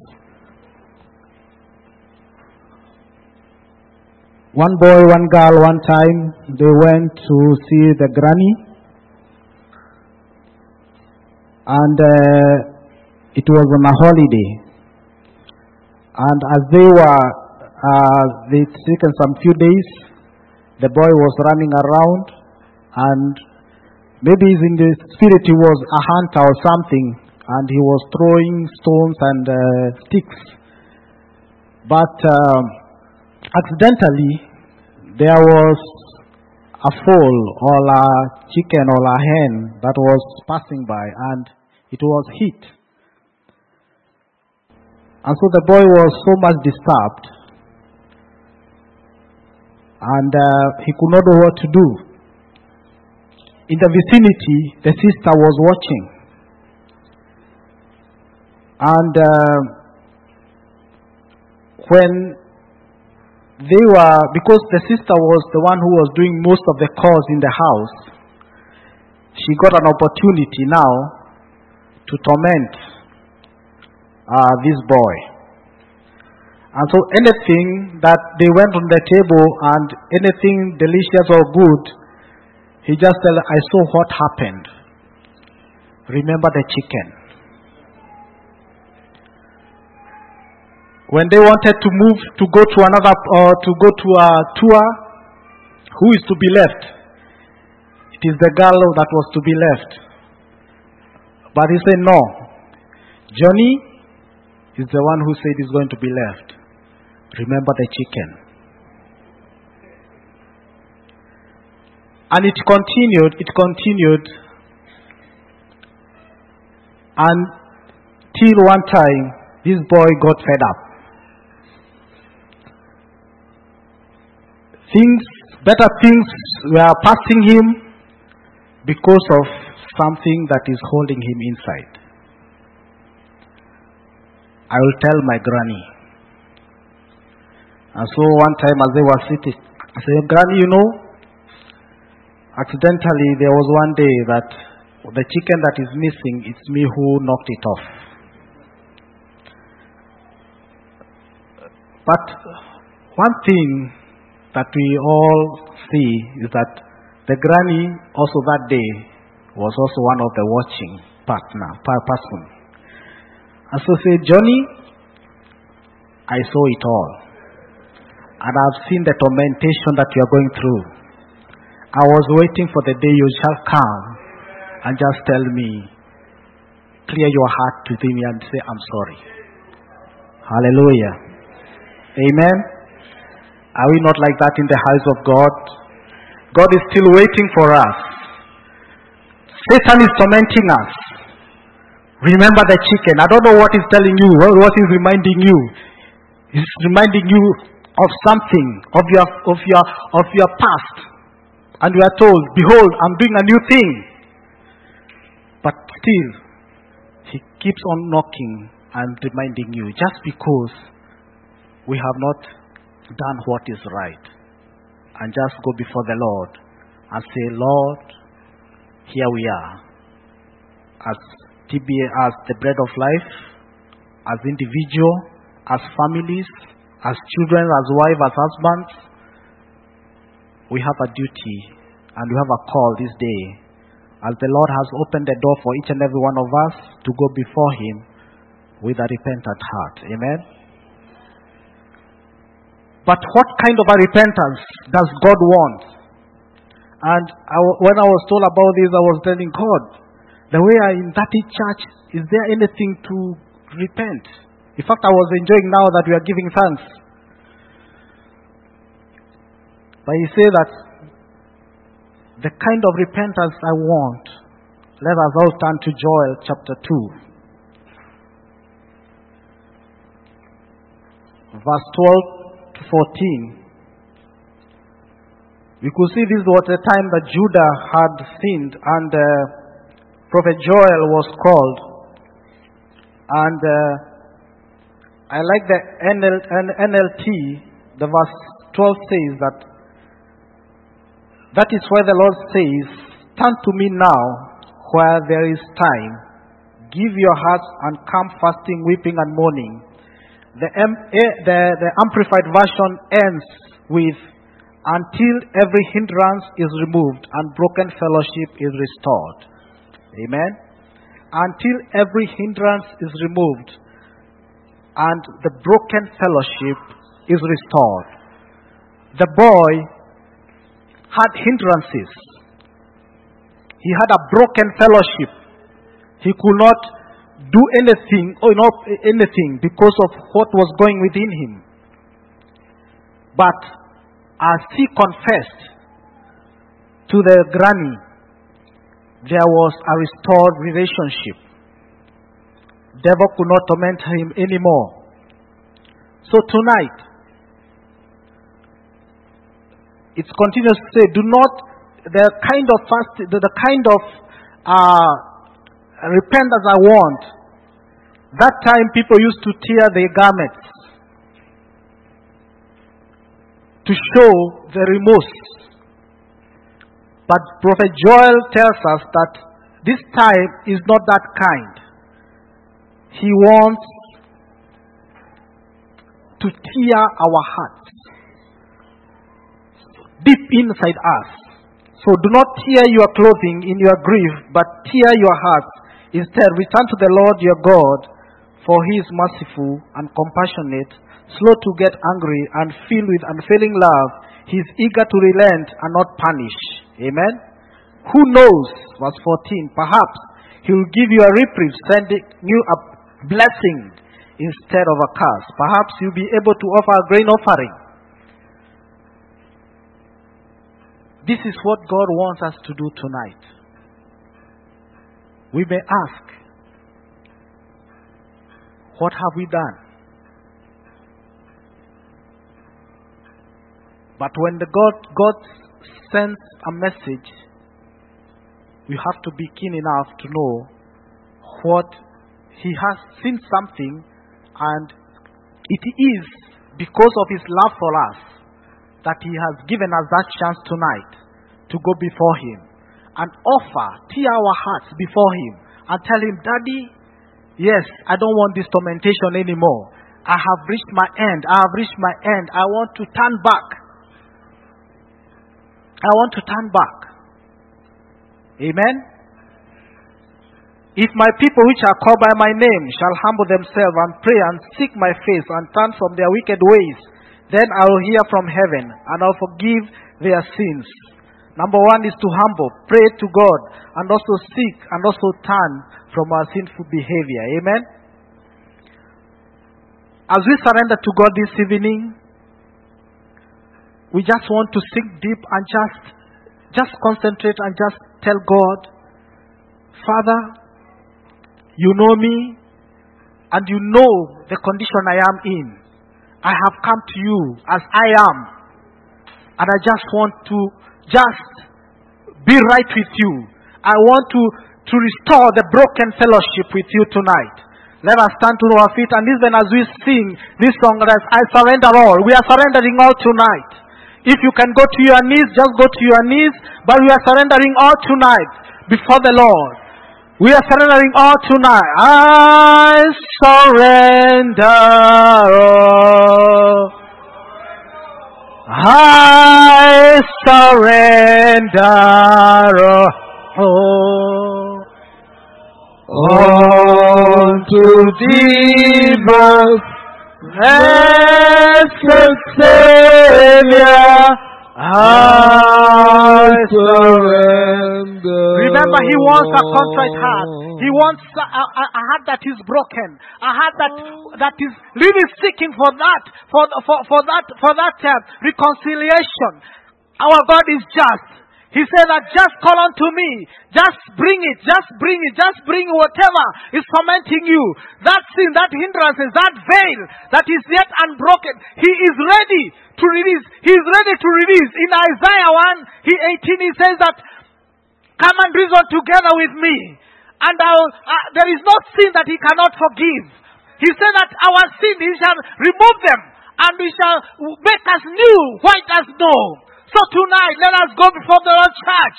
One boy, one girl, one time, they went to see the granny. And uh, it was on a holiday. And as they were, uh, they'd taken some few days, the boy was running around and maybe in the spirit he was a hunter or something and he was throwing stones and uh, sticks. But um, accidentally, there was a fowl or a chicken or a hen that was passing by and it was hit. And so the boy was so much disturbed and uh, he could not know what to do. In the vicinity, the sister was watching. And uh, when they were, because the sister was the one who was doing most of the chores in the house, she got an opportunity now to torment uh, this boy. And so anything that they went on the table and anything delicious or good, he just said, I saw what happened. Remember the chicken. When they wanted to move to go to another or uh, to go to a tour, who is to be left? It is the girl that was to be left. But he said, No. Johnny is the one who said he's going to be left. Remember the chicken. And it continued, it continued. And till one time, this boy got fed up. Things, better things were passing him because of something that is holding him inside. I will tell my granny. And so one time as they were sitting, I said, Granny, you know, accidentally there was one day that the chicken that is missing, it's me who knocked it off. But one thing that we all see is that the granny also that day was also one of the watching partner, person. And so say, Johnny, I saw it all. And I've seen the tormentation that you are going through. I was waiting for the day you shall come and just tell me, clear your heart to me and say, I'm sorry. Hallelujah. Amen. Are we not like that in the house of God? God is still waiting for us. Satan is tormenting us. Remember the chicken. I don't know what he's telling you, what he's reminding you. He's reminding you of something, of your, of your, of your past. And you are told, Behold, I'm doing a new thing. But still, he keeps on knocking and reminding you just because we have not done what is right and just go before the Lord and say, Lord, here we are. As TBA, as the bread of life, as individual, as families, as children, as wives, as husbands, we have a duty and we have a call this day. As the Lord has opened the door for each and every one of us to go before Him with a repentant heart. Amen. But what kind of a repentance does God want? And I, when I was told about this, I was telling God, the way I in that church, is there anything to repent? In fact, I was enjoying now that we are giving thanks. But he said that the kind of repentance I want, let us all turn to Joel chapter 2. Verse 12 14, we could see this was the time that Judah had sinned and uh, Prophet Joel was called. And uh, I like the NL, NLT, the verse 12 says that that is where the Lord says, Turn to me now where there is time. Give your hearts and come fasting, weeping, and mourning. The, the, the Amplified Version ends with until every hindrance is removed and broken fellowship is restored. Amen. until every hindrance is removed and the broken fellowship is restored. The boy had hindrances. He had a broken fellowship. He could not do anything or not anything because of what was going within him. But as he confessed to the granny, there was a restored relationship. Devil could not torment him anymore. So tonight, it continues to say, do not the kind of fast, the, the kind of uh, repentance I want. That time people used to tear their garments to show the remorse. But Prophet Joel tells us that this time is not that kind. He wants to tear our hearts deep inside us. So do not tear your clothing in your grief, but tear your hearts. Instead, return to the Lord your God, for he is merciful and compassionate, slow to get angry, and filled with unfailing love. He is eager to relent and not punish. Amen. Who knows? Verse 14. Perhaps he will give you a reprieve, sending you a blessing instead of a curse. Perhaps you'll be able to offer a grain offering This is what God wants us to do tonight. We may ask, What have we done? But when the God, God sends a message, we have to be keen enough to know what He has seen something, and it is because of His love for us that He has given us that chance tonight to go before Him and offer, tear our hearts before Him and tell Him, Daddy, yes, I don't want this tormentation anymore. I have reached my end. I have reached my end. I want to turn back. I want to turn back. Amen. If my people which are called by my name shall humble themselves and pray and seek my face and turn from their wicked ways, then I will hear from heaven and I'll forgive their sins. Number one is to humble, pray to God, and also seek and also turn from our sinful behavior. Amen. As we surrender to God this evening, we just want to sink deep and just just concentrate and just tell God, Father, you know me and you know the condition I am in. I have come to you as I am. And I just want to just be right with you. I want to, to restore the broken fellowship with you tonight. Let us stand to our feet and even as we sing this song, as I surrender all. We are surrendering all tonight. If you can go to your knees, just go to your knees. But we are surrendering all tonight before the Lord. We are surrendering all tonight. I surrender all. I surrender all. All to thee, blessed Savior. I surrender. Remember, He wants a contrite heart. He wants a, a, a, heart that is broken, a heart that that is really seeking for that, for for, for that, for that uh, reconciliation. Our God is just. He said that just call unto me. Just bring it. Just bring it. Just bring whatever is tormenting you. That sin, that hindrance, that veil that is yet unbroken. He is ready to release. He is ready to release. In Isaiah 1, he 18, he says that, come and reason together with me. And uh, there is no sin that he cannot forgive. He said that our sin, he shall remove them and we shall make us new, white as snow. So tonight, let us go before the Lord church.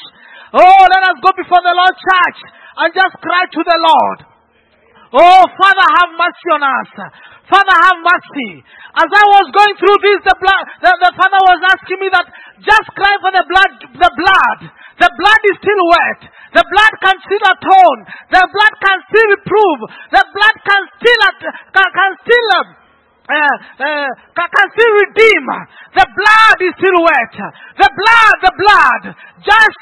Oh, let us go before the Lord church and just cry to the Lord. Oh, Father, have mercy on us. Father, have mercy. As I was going through this, the blood, the, the Father was asking me that just cry for the blood, the blood. The blood is still wet. The blood can still atone. The blood can still reprove. The blood can still, can, can still, um, uh, uh, can still redeem. The blood is still wet. The blood, the blood. Just,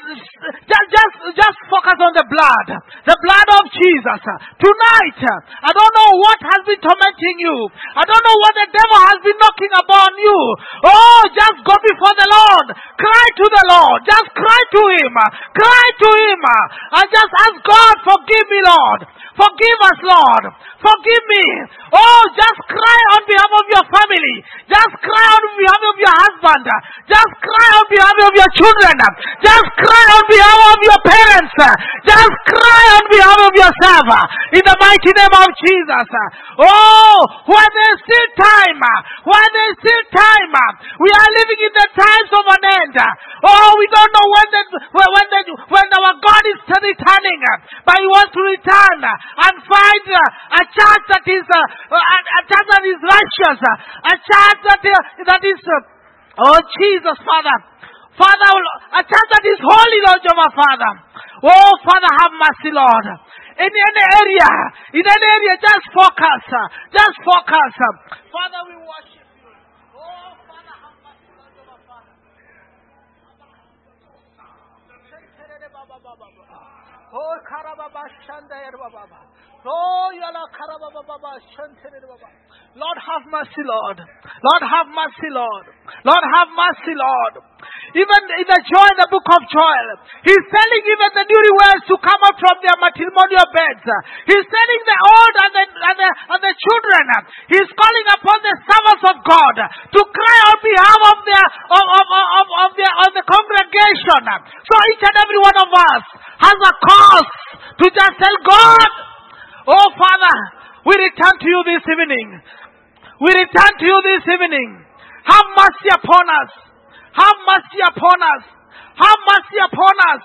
just, just, just focus on the blood. The blood of Jesus. Tonight, I don't know what has been tormenting you. I don't know what the devil has been knocking upon you. Oh, just go before the Lord. Cry to the Lord. Just cry to Him. Cry to Him. And just ask God, forgive me, Lord. Forgive us, Lord. Forgive me. Oh, just cry on behalf of your family. Just cry on behalf of your husband. Just cry on behalf of your children. Just cry on behalf of your parents. Just cry on behalf of yourself. In the mighty name of Jesus. Oh, when there's still time, when there's still time, we are living in the times of an end. Oh, we don't know when the, when the, when our God is returning, but He wants to return and find a church that is uh, a, a church that is righteous, a church that that is oh Jesus, Father, Father, oh, a church that is holy, Lord Jehovah, Father. Oh, Father, have mercy, Lord. In any area, in any area, just focus, just focus. Father, we worship you. Oh, Father, have mercy, Lord Jehovah, Father. Oh, Karababa Shanda Baba. Oh, Lord, have mercy, Lord. Lord, have mercy, Lord. Lord, have mercy, Lord. Even in the joy, the book of Joel, he's telling even the newlyweds to come out from their matrimonial beds. He's telling the old and the, and the, and the children. He's calling upon the servants of God to cry on behalf of their, of, of, of, of, their, of the congregation. So each and every one of us has a cause to just tell God, Oh Father, we return to you this evening. We return to you this evening. Have mercy upon us. Have mercy upon us. Have mercy upon us.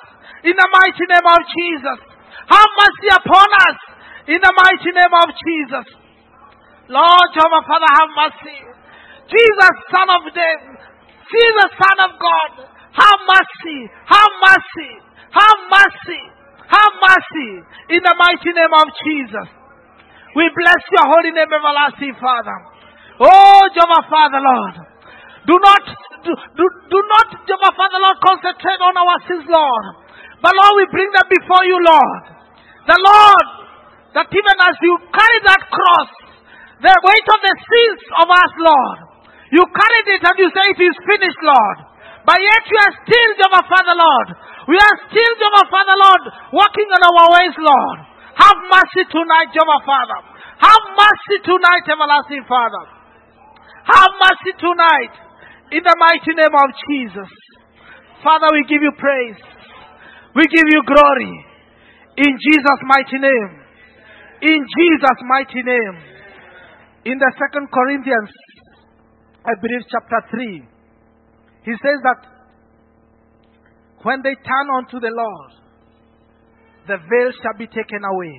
In the mighty name of Jesus. Have mercy upon us. In the mighty name of Jesus. Lord Jehovah Father, have mercy. Jesus, Son of David. Jesus, Son of God. Have mercy. Have mercy. Have mercy. Have mercy in the mighty name of Jesus. We bless your holy name, everlasting Father. Oh, Jehovah Father, Lord. Do not, do, do, do not, Jehovah Father, Lord, concentrate on our sins, Lord. But Lord, we bring them before you, Lord. The Lord, that even as you carry that cross, the weight of the sins of us, Lord, you carried it and you say it is finished, Lord. But yet you are still, Jehovah Father, Lord, we are still, Jehovah Father, Lord, walking on our ways, Lord. Have mercy tonight, Jehovah Father. Have mercy tonight, everlasting Father. Have mercy tonight, in the mighty name of Jesus. Father, we give you praise. We give you glory. In Jesus' mighty name. In Jesus' mighty name. In the second Corinthians, I believe chapter 3, he says that when they turn unto the Lord, the veil shall be taken away.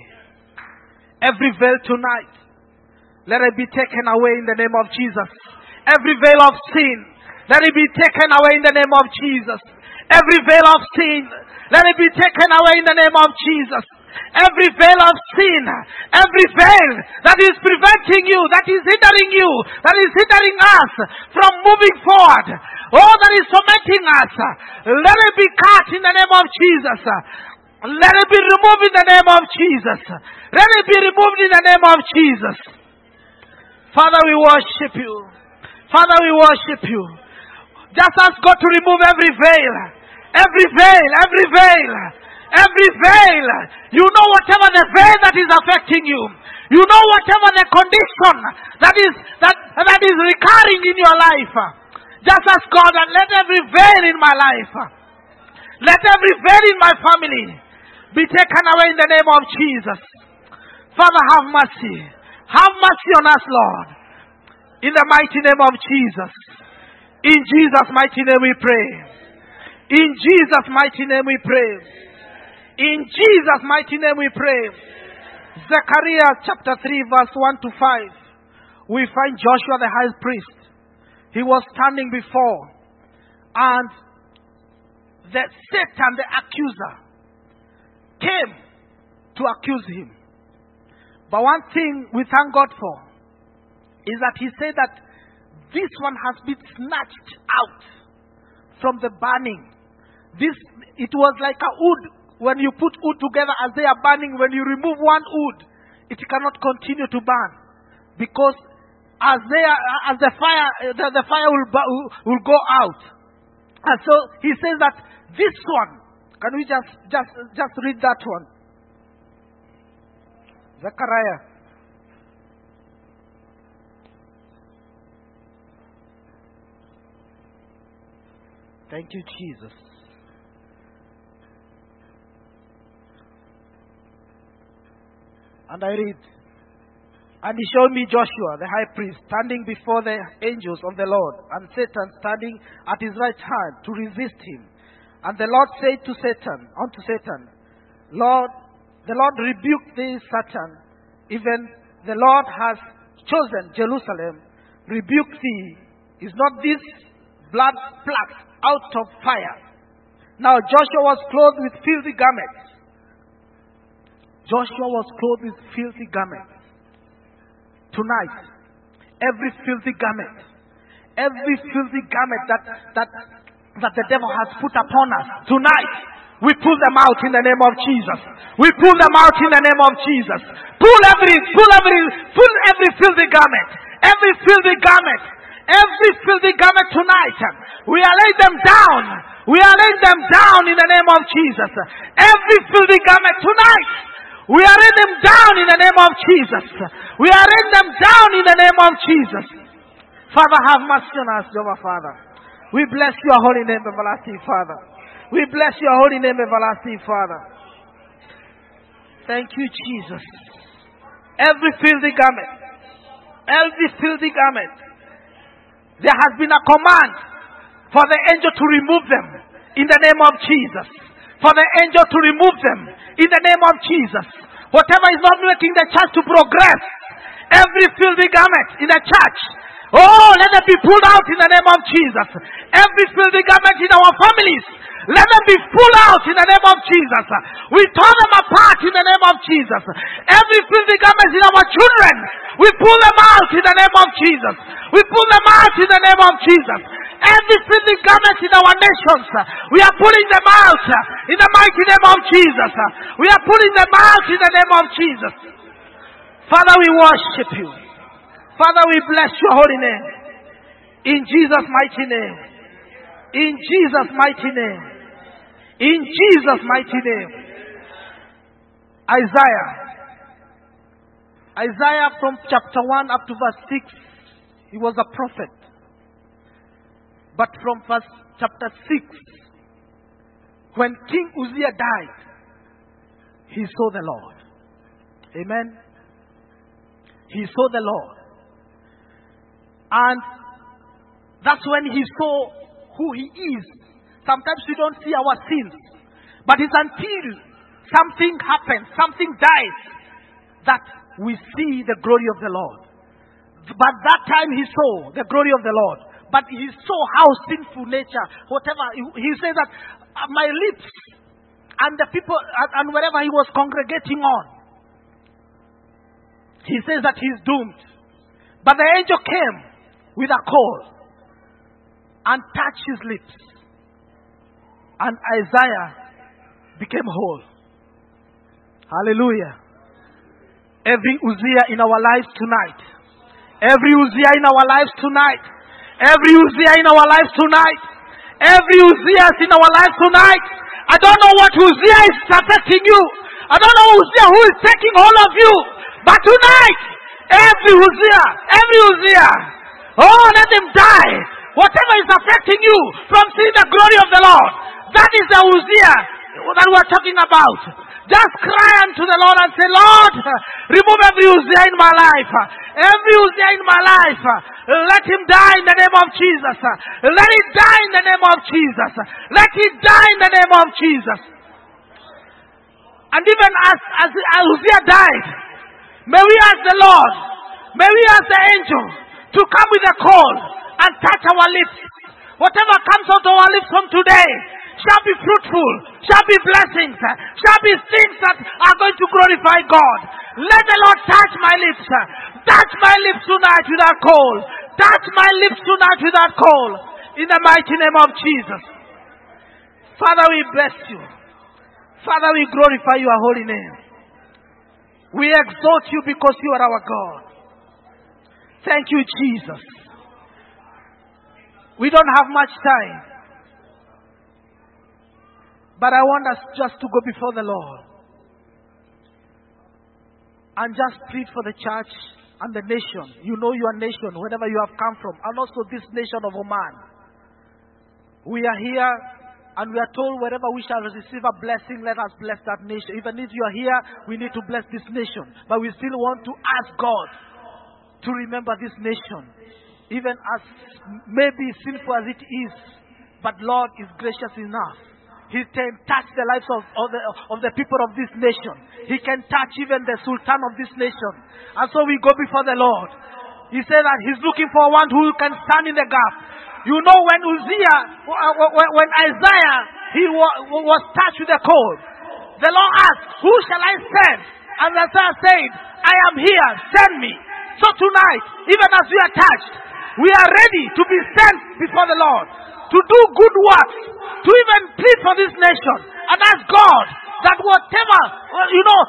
Every veil tonight, let it be taken away in the name of Jesus. Every veil of sin, let it be taken away in the name of Jesus. Every veil of sin, let it be taken away in the name of Jesus. Every veil of sin, every veil that is preventing you, that is hindering you, that is hindering us from moving forward, all that is tormenting us, let it be cut in the name of Jesus. Let it be removed in the name of Jesus. Let it be removed in the name of Jesus. Father, we worship you. Father, we worship you. Just ask God to remove every veil. Every veil, every veil, every veil. You know whatever the veil that is affecting you. You know whatever the condition that is that, that is recurring in your life. Just ask God and let every veil in my life, let every veil in my family be taken away in the name of Jesus. Father, have mercy. Have mercy on us, Lord. In the mighty name of Jesus. In Jesus' mighty name we pray. In Jesus' mighty name we pray. In Jesus' mighty name we pray. Zechariah chapter 3, verse 1 to 5, we find Joshua the high priest. He was standing before, and the Satan, the accuser, came to accuse him. But one thing we thank God for is that he said that this one has been snatched out from the burning. This it was like a wood when you put wood together as they are burning, when you remove one wood, it cannot continue to burn because as they are, as the fire the, the fire will, will go out. And so he says that this one, can we just just just read that one? Zechariah Thank you, Jesus. And I read, And he showed me Joshua, the high priest, standing before the angels of the Lord, and Satan standing at his right hand to resist him. And the Lord said to Satan, unto Satan, Lord, the Lord rebuked thee, Satan, even the Lord has chosen Jerusalem, rebuke thee. Is not this blood plucked out of fire? Now Joshua was clothed with filthy garments Joshua was clothed with filthy garments. Tonight, every filthy garment, every filthy garment that, that, that the devil has put upon us, tonight, we pull them out in the name of Jesus. We pull them out in the name of Jesus. Pull every, pull every, pull every filthy garment, every filthy garment, every filthy garment tonight. We are laying them down. We are laying them down in the name of Jesus. Every filthy garment tonight. We are in them down in the name of Jesus. We are in them down in the name of Jesus. Father, have mercy on us, Jehovah Father. We bless your holy name, everlasting Father. We bless your holy name, everlasting Father. Thank you, Jesus. Every filthy garment, every filthy garment, there has been a command for the angel to remove them in the name of Jesus for the angel to remove them in the name of Jesus. Whatever is not making the church to progress, every filthy garment in the church, oh, let them be pulled out in the name of Jesus. Every filthy garment in our families, let them be pulled out in the name of Jesus. We turn them apart in the name of Jesus. Every filthy garment in our children, we pull them out in the name of Jesus. We pull them out in the name of Jesus. Every filthy garment in our nations, we are pulling them out in the mighty name of Jesus. We are pulling them out in the name of Jesus. Father, we worship you. Father, we bless your holy name. In Jesus' mighty name. In Jesus' mighty name. In Jesus' mighty name. Isaiah. Isaiah from chapter 1 up to verse 6. He was a prophet. But from verse chapter 6, when King Uzziah died, he saw the Lord. Amen. He saw the Lord. And that's when he saw who he is. Sometimes we don't see our sins. But it's until something happens, something dies, that we see the glory of the Lord. But that time he saw the glory of the Lord. But he saw how sinful nature, whatever, he says that uh, my lips and the people and wherever he was congregating on, he says that he's doomed. But the angel came with a coal and touched his lips. And Isaiah became whole. Hallelujah. Every Uzziah in our lives tonight. Every Uzziah in our lives tonight Every Uzziah in our lives tonight. Every Uzziah in our lives tonight. I don't know what Uzziah is affecting you. I don't know Uzziah who is taking all of you. But tonight, every Uzziah, every Uzziah, oh, let them die. Whatever is affecting you from seeing the glory of the Lord, that is the Uzziah that we're talking about. Just cry unto the Lord and say, Lord, remove every Uzziah in my life. Every Uzziah in my life. Let him die in the name of Jesus. Let it die in the name of Jesus. Let it die in the name of Jesus. And even as, as, Uzziah died, May we ask the Lord, may we ask the angel to come with a call and touch our lips. Whatever comes out of our lips from today shall be fruitful, shall be blessings, shall be things that are going to glorify God. Let the Lord touch my lips. Touch my lips tonight with that call. Touch my lips tonight with that call. In the mighty name of Jesus. Father, we bless you. Father, we glorify your holy name. We exalt you because you are our God. Thank you, Jesus. We don't have much time. But I want us just to go before the Lord and just plead for the church and the nation. You know your nation, wherever you have come from, and also this nation of Oman. We are here and we are told wherever we shall receive a blessing, let us bless that nation. Even if you are here, we need to bless this nation. But we still want to ask God to remember this nation. Even as maybe sinful as it is, but Lord is gracious enough. He can touch the lives of, of, the, of the people of this nation. He can touch even the Sultan of this nation. And so we go before the Lord. He said that He's looking for one who can stand in the gap. You know when Uzziah, when Isaiah, he was touched with a cold. The Lord asked, who shall I send? And the Isaiah said, I am here, send me. So tonight, even as we are touched, we are ready to be sent before the Lord to do good works, to even plead for this nation and ask God that whatever, uh, you know,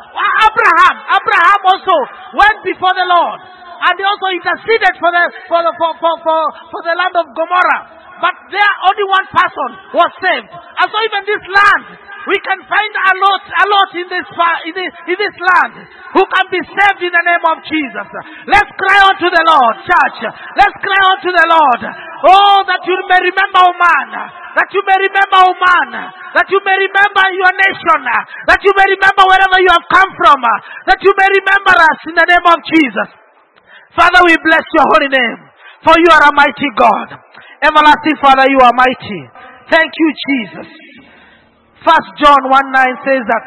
Abraham, Abraham also went before the Lord and he also interceded for the, for the, for, for, for, for the land of Gomorrah. But there only one person was saved. And so even this land, we can find a lot, a lot in this, in this, in this land who can be saved in the name of Jesus. Let's cry unto the Lord, church. Let's cry unto the Lord. Oh, that you may remember Oman. That you may remember Oman. That you may remember your nation. That you may remember wherever you have come from. That you may remember us in the name of Jesus. Father, we bless your holy name. For you are a mighty God. Everlasting Father, you are mighty. Thank you, Jesus. First John 1 9 says that.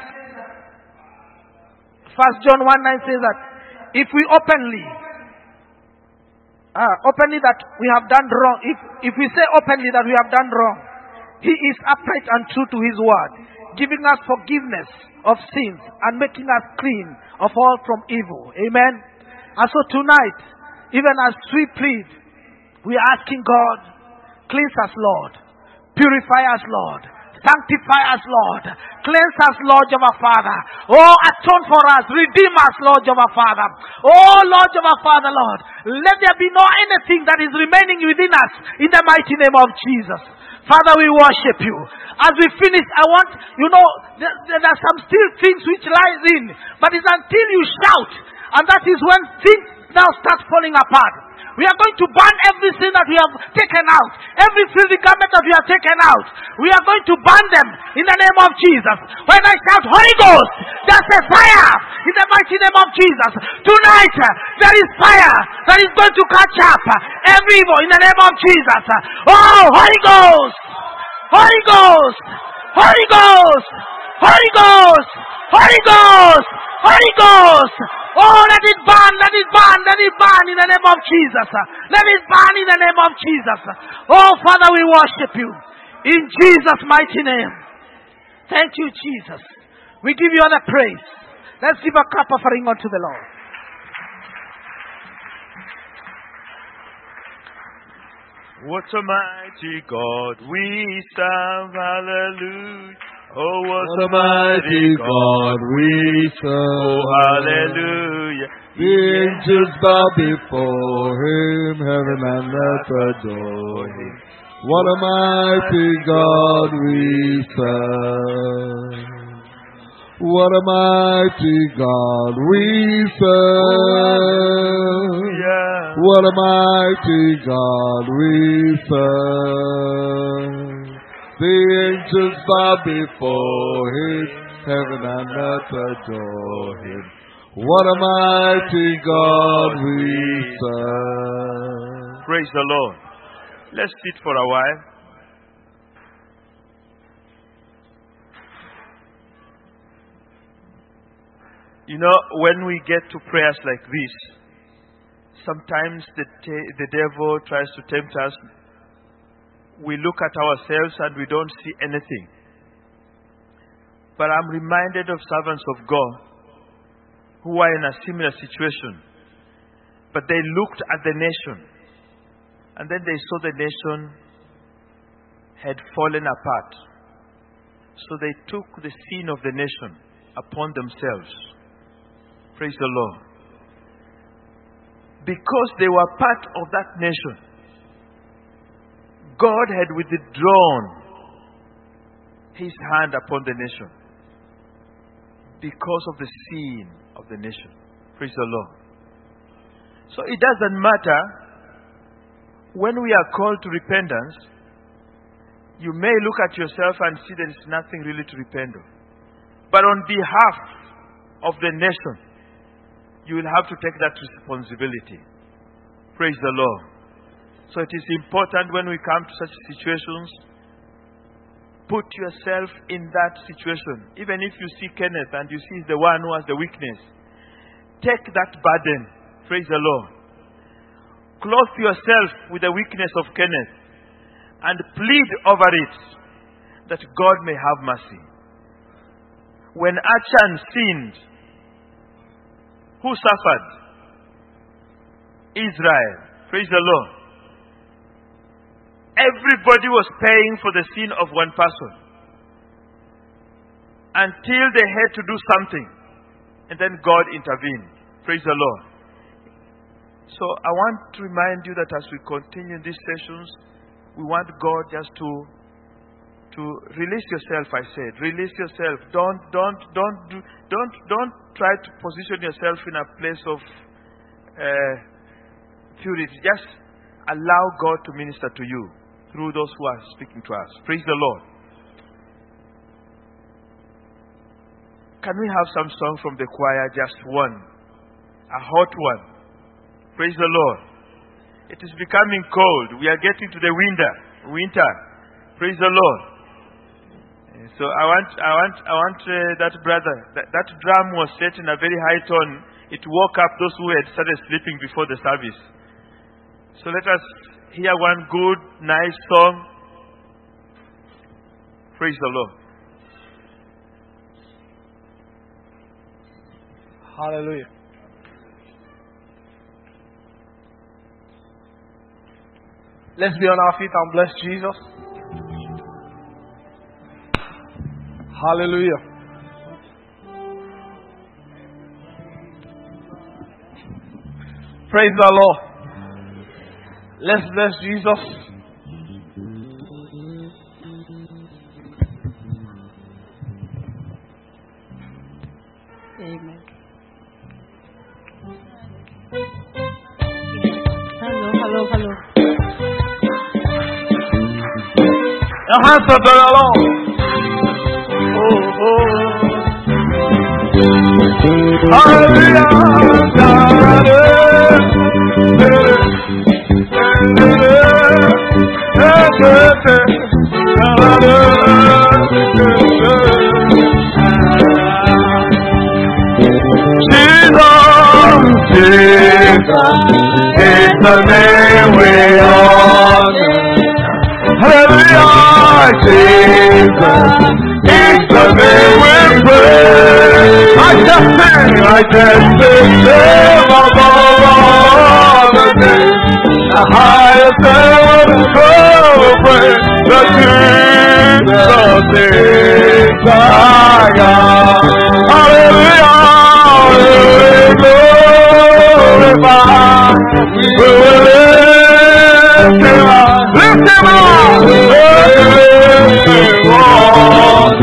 First John 1 9 says that if we openly, uh, openly that we have done wrong, if, if we say openly that we have done wrong, He is upright and true to His word, giving us forgiveness of sins and making us clean of all from evil. Amen. And so tonight, even as we plead, we are asking God, cleanse us, Lord. Purify us, Lord. Sanctify us, Lord. Cleanse us, Lord of our Father. Oh, atone for us. Redeem us, Lord of our Father. Oh, Lord of our Father, Lord. Let there be no anything that is remaining within us in the mighty name of Jesus. Father, we worship you. As we finish, I want, you know, there, there are some still things which lies in, but it's until you shout, and that is when things now start falling apart. We are going to burn everything that we have taken out. Every garment that we have taken out. We are going to burn them in the name of Jesus. When I shout Holy Ghost, there's a fire in the mighty name of Jesus. Tonight, uh, there is fire that is going to catch up uh, every evil in the name of Jesus. Oh, Holy Ghost! Holy Ghost! Holy Ghost! Holy Ghost! Holy Ghost! Holy Ghost! Oh, let it burn, let it burn, let it burn in the name of Jesus. Let it burn in the name of Jesus. Oh, Father, we worship you. In Jesus' mighty name. Thank you, Jesus. We give you all the praise. Let's give a cup offering unto the Lord. What a mighty God we serve, hallelujah. Oh, what, a mighty God we serve. Oh, hallelujah. The angels bow before him, heaven and earth adore him. What a mighty God we serve. What a mighty God we serve. What a mighty God we serve. The angels bow before him, heaven and earth adore him. What a mighty God we serve. Praise the Lord. Let's sit for a while. You know, when we get to prayers like this, sometimes the, te- the devil tries to tempt us. We look at ourselves and we don't see anything. But I'm reminded of servants of God who are in a similar situation. But they looked at the nation and then they saw the nation had fallen apart. So they took the sin of the nation upon themselves. Praise the Lord. Because they were part of that nation, God had withdrawn his hand upon the nation because of the sin of the nation. Praise the Lord. So it doesn't matter when we are called to repentance, you may look at yourself and see there is nothing really to repent of. But on behalf of the nation, you will have to take that responsibility. Praise the Lord. So it is important when we come to such situations, put yourself in that situation. Even if you see Kenneth and you see the one who has the weakness, take that burden. Praise the Lord. Clothe yourself with the weakness of Kenneth and plead over it that God may have mercy. When Achan sinned, who suffered? Israel. Praise the Lord. Everybody was paying for the sin of one person until they had to do something. And then God intervened. Praise the Lord. So I want to remind you that as we continue these sessions, we want God just to to release yourself. I said, release yourself. Don't don't don't do, don't don't try to position yourself in a place of uh, purity. Just allow God to minister to you through those who are speaking to us. Praise the Lord. Can we have some song from the choir? Just one, a hot one. Praise the Lord. It is becoming cold. We are getting to the winter. Winter. Praise the Lord. So I want, I want, I want uh, that brother. That, that drum was set in a very high tone. It woke up those who had started sleeping before the service. So let us hear one good, nice song. Praise the Lord. Hallelujah. Let's be on our feet and bless Jesus. Hallelujah. Praise the Lord. Let's bless Jesus. Amen. Hello, hello, hello. Your hands up to the Lord. Oh, oh. Hallelujah. Is the name we honor. Hallelujah, Jesus is the name we praise. I just sing, I just sing, above all the names. The highest heaven praise the Jesus is our God.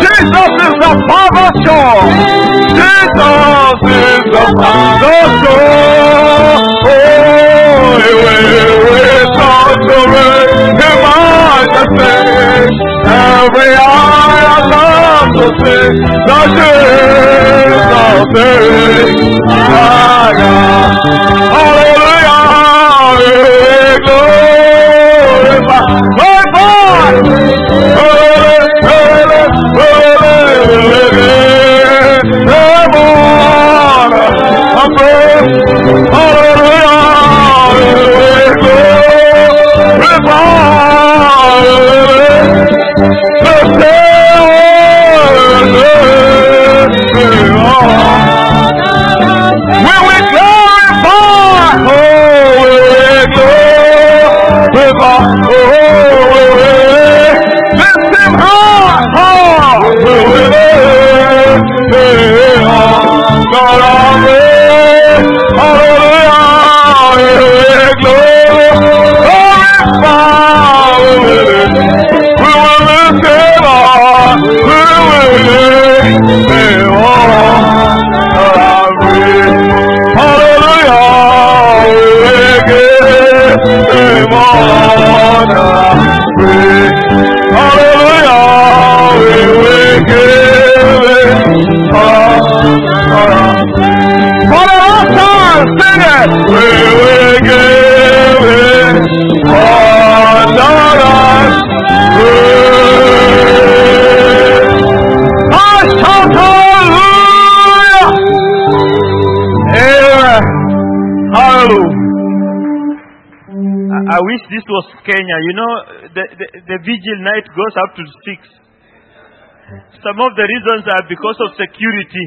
Jesus, is the Father splendor. Jesus is the show. Oh, he will return to reign in majesty. Every eye has come to see the Jesus is God. Hallelujah, We it. We will give honor and praise. I hallelujah. Amen. Hallelujah. I, wish this was Kenya. You know, the, the, the vigil night goes up to six. Some of the reasons are because of security.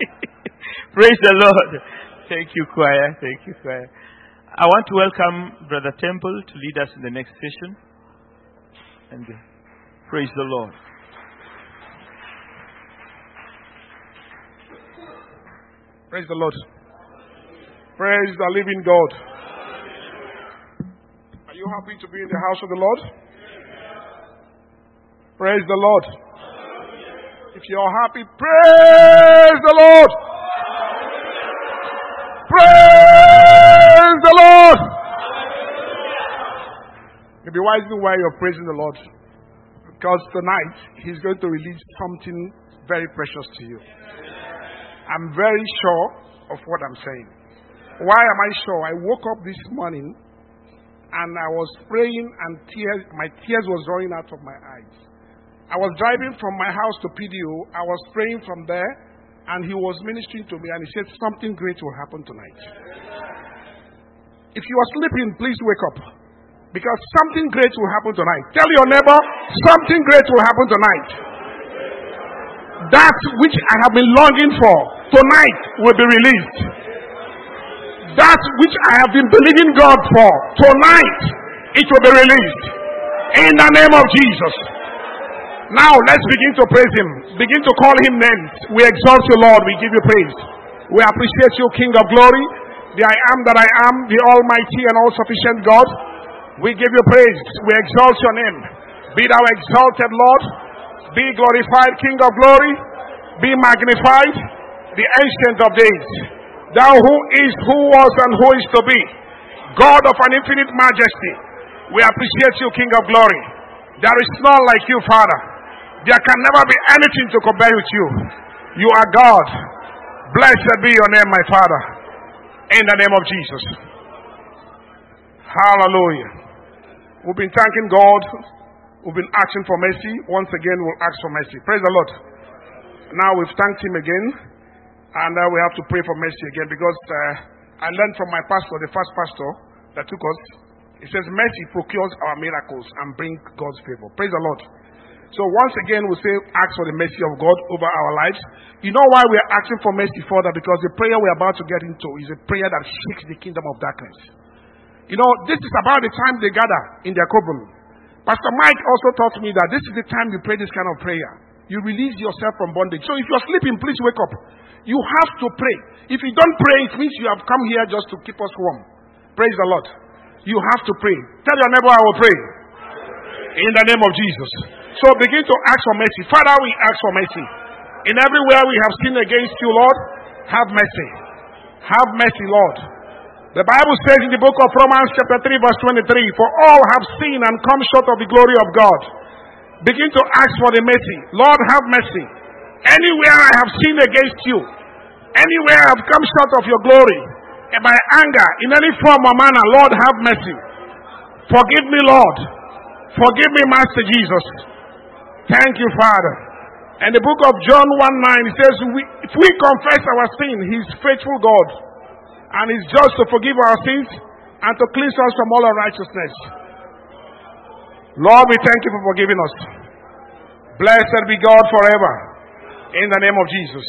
Praise the Lord. Thank you, choir. Thank you, choir. I want to welcome Brother Temple to lead us in the next session. And uh, praise the Lord. Praise the Lord. Praise the living God. Are you happy to be in the house of the Lord? Praise the Lord. If you're happy, praise the Lord. Praise the Lord. Maybe wisely why you're praising the Lord. Because tonight He's going to release something very precious to you. I'm very sure of what I'm saying. Why am I sure? I woke up this morning and I was praying and tears, my tears was running out of my eyes. I was driving from my house to PDO. I was praying from there and he was ministering to me and he said something great will happen tonight. If you are sleeping, please wake up because something great will happen tonight. Tell your neighbor, something great will happen tonight. That which I have been longing for tonight will be released. That which I have been believing God for tonight, it will be released. In the name of Jesus. Now let's begin to praise Him. Begin to call Him names. We exalt you, Lord. We give you praise. We appreciate you, King of glory. The I am that I am, the Almighty and all sufficient God. We give you praise. We exalt your name. Be thou exalted, Lord. Be glorified, King of glory. Be magnified, the ancient of days. Thou who is, who was, and who is to be. God of an infinite majesty. We appreciate you, King of glory. There is none like you, Father. There can never be anything to compare with you. You are God. Blessed be your name, my Father. In the name of Jesus. Hallelujah. We've been thanking God. We've been asking for mercy. Once again, we'll ask for mercy. Praise the Lord. Now we've thanked Him again, and uh, we have to pray for mercy again because uh, I learned from my pastor, the first pastor that took us. He says, Mercy procures our miracles and brings God's favor. Praise the Lord. So once again, we say, ask for the mercy of God over our lives. You know why we are asking for mercy further? Because the prayer we're about to get into is a prayer that shakes the kingdom of darkness. You know, this is about the time they gather in their coven. Pastor Mike also taught me that this is the time you pray this kind of prayer. You release yourself from bondage. So if you're sleeping, please wake up. You have to pray. If you don't pray, it means you have come here just to keep us warm. Praise the Lord. You have to pray. Tell your neighbor, I will pray. In the name of Jesus. So begin to ask for mercy. Father, we ask for mercy. In everywhere we have sinned against you, Lord, have mercy. Have mercy, Lord. The Bible says in the book of Romans, chapter 3, verse 23, For all have sinned and come short of the glory of God. Begin to ask for the mercy. Lord, have mercy. Anywhere I have sinned against you, anywhere I have come short of your glory, and by anger, in any form or manner, Lord, have mercy. Forgive me, Lord. Forgive me, Master Jesus. Thank you, Father. And the book of John 1 9, it says, we, If we confess our sin, He is faithful God and is just to forgive our sins and to cleanse us from all unrighteousness. Lord, we thank you for forgiving us. Blessed be God forever. In the name of Jesus.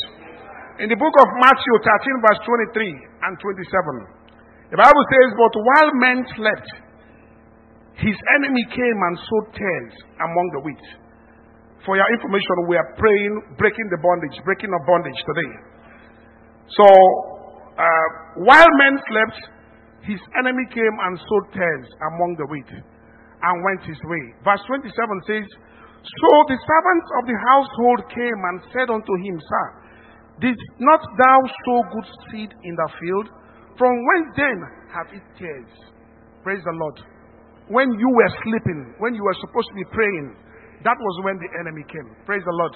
In the book of Matthew 13, verse 23 and 27, the Bible says, But while men slept, his enemy came and sowed tares among the wheat. For your information, we are praying, breaking the bondage, breaking of bondage today. So, uh, while men slept, his enemy came and sowed tares among the wheat and went his way. Verse 27 says, So the servants of the household came and said unto him, Sir, did not thou sow good seed in the field? From whence then have it tares? Praise the Lord. When you were sleeping, when you were supposed to be praying, that was when the enemy came. Praise the Lord.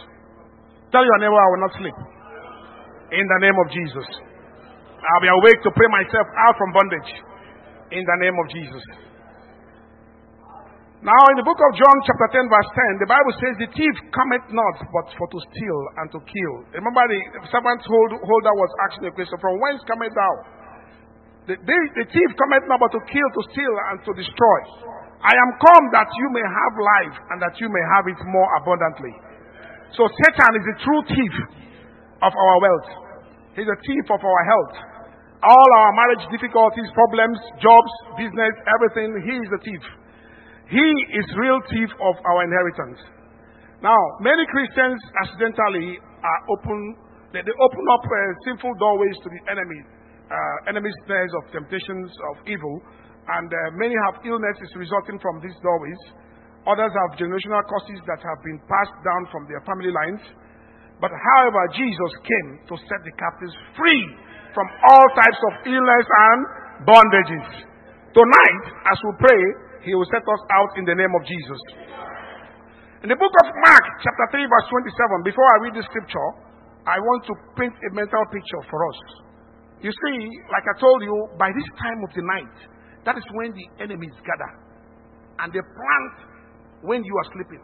Tell your neighbor, I will not sleep. In the name of Jesus. I'll be awake to pray myself out from bondage. In the name of Jesus. Now, in the book of John, chapter 10, verse 10, the Bible says, The thief cometh not but for to steal and to kill. Remember, the servant holder was asking a question From whence cometh thou? The, the, the thief cometh not but to kill, to steal, and to destroy. I am come that you may have life and that you may have it more abundantly. So, Satan is the true thief of our wealth, he's a thief of our health. All our marriage difficulties, problems, jobs, business, everything, he is the thief. He is real thief of our inheritance. Now, many Christians accidentally are open, they, they open up uh, sinful doorways to the enemy, uh, enemy's snares of temptations of evil, and uh, many have illnesses resulting from these doorways. Others have generational causes that have been passed down from their family lines. But however, Jesus came to set the captives free from all types of illness and bondages. Tonight, as we pray, he will set us out in the name of Jesus. In the book of Mark, chapter 3, verse 27, before I read the scripture, I want to paint a mental picture for us. You see, like I told you, by this time of the night, that is when the enemies gather. And they plant when you are sleeping.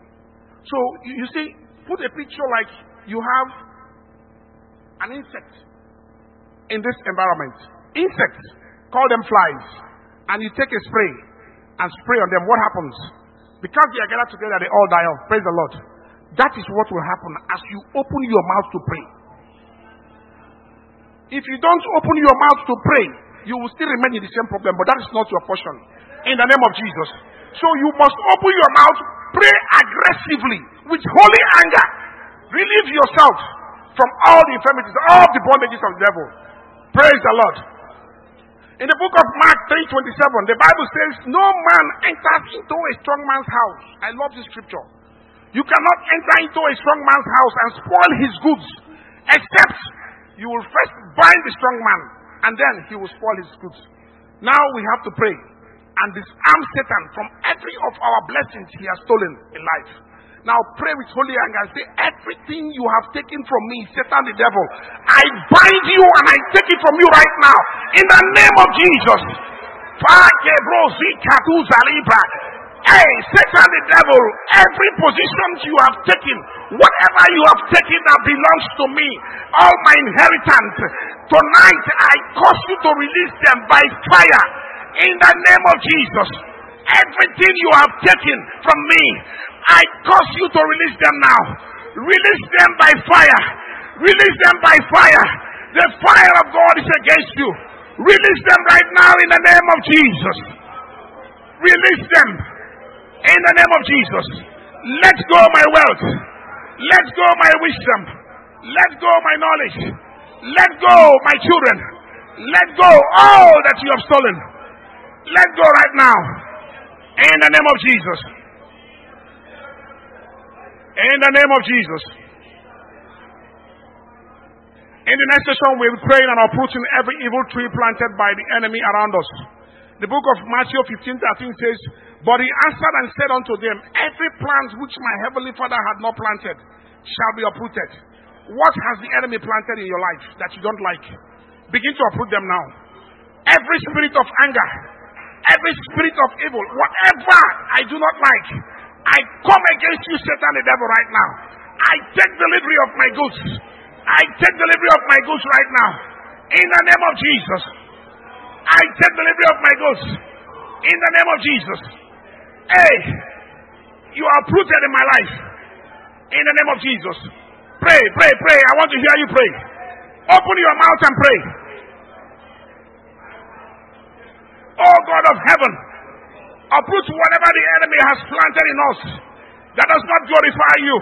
So, you, you see, put a picture like you have an insect in this environment. Insects, call them flies. And you take a spray and spray on them. What happens? Because they are gathered together, they all die off. Praise the Lord. That is what will happen as you open your mouth to pray. If you don't open your mouth to pray, you will still remain in the same problem, but that is not your portion. In the name of Jesus. So you must open your mouth, pray aggressively with holy anger. Relieve yourself from all the infirmities, all the bondages of the devil. Praise the Lord. In the book of Mark 3:27, the Bible says, "No man enters into a strong man's house." I love this scripture. You cannot enter into a strong man's house and spoil his goods, except you will first bind the strong man, and then he will spoil his goods. Now we have to pray and disarm Satan from every of our blessings he has stolen in life. Now pray with holy anger and say, Everything you have taken from me, Satan the devil, I bind you and I take it from you right now. In the name of Jesus. Hey, Satan the devil, every position you have taken, whatever you have taken that belongs to me, all my inheritance, tonight I cause you to release them by fire in the name of Jesus. Everything you have taken from me, I cause you to release them now. Release them by fire. Release them by fire. The fire of God is against you. Release them right now in the name of Jesus. Release them in the name of Jesus. Let go my wealth. Let go my wisdom. Let go my knowledge. Let go my children. Let go all that you have stolen. Let go right now. In the name of Jesus. In the name of Jesus. In the next session, we'll pray and uprooting every evil tree planted by the enemy around us. The book of Matthew 15 13 says, But he answered and said unto them, Every plant which my heavenly Father had not planted shall be uprooted. What has the enemy planted in your life that you don't like? Begin to uproot them now. Every spirit of anger, every spirit of evil, whatever I do not like, I come against you, Satan the devil, right now. I take delivery of my goods. I take delivery of my goods right now. In the name of Jesus. I take delivery of my goods. In the name of Jesus. Hey, you are uprooted in my life. In the name of Jesus. Pray, pray, pray. I want to hear you pray. Open your mouth and pray. Oh God of heaven, uproot whatever the enemy has planted in us that does not glorify you.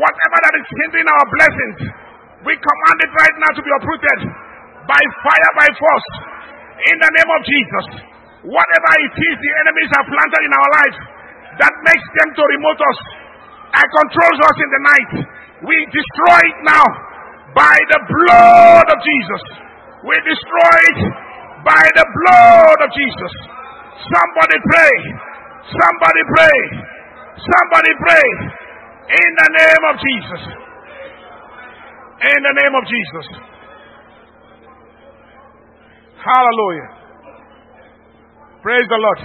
Whatever that is hindering our blessings, we command it right now to be uprooted by fire, by force. In the name of Jesus. Whatever it is the enemies have planted in our lives that makes them to remote us and controls us in the night, we destroy it now by the blood of Jesus. We destroy it by the blood of Jesus. Somebody pray. Somebody pray. Somebody pray. In the name of Jesus. In the name of Jesus. Hallelujah. Praise the Lord.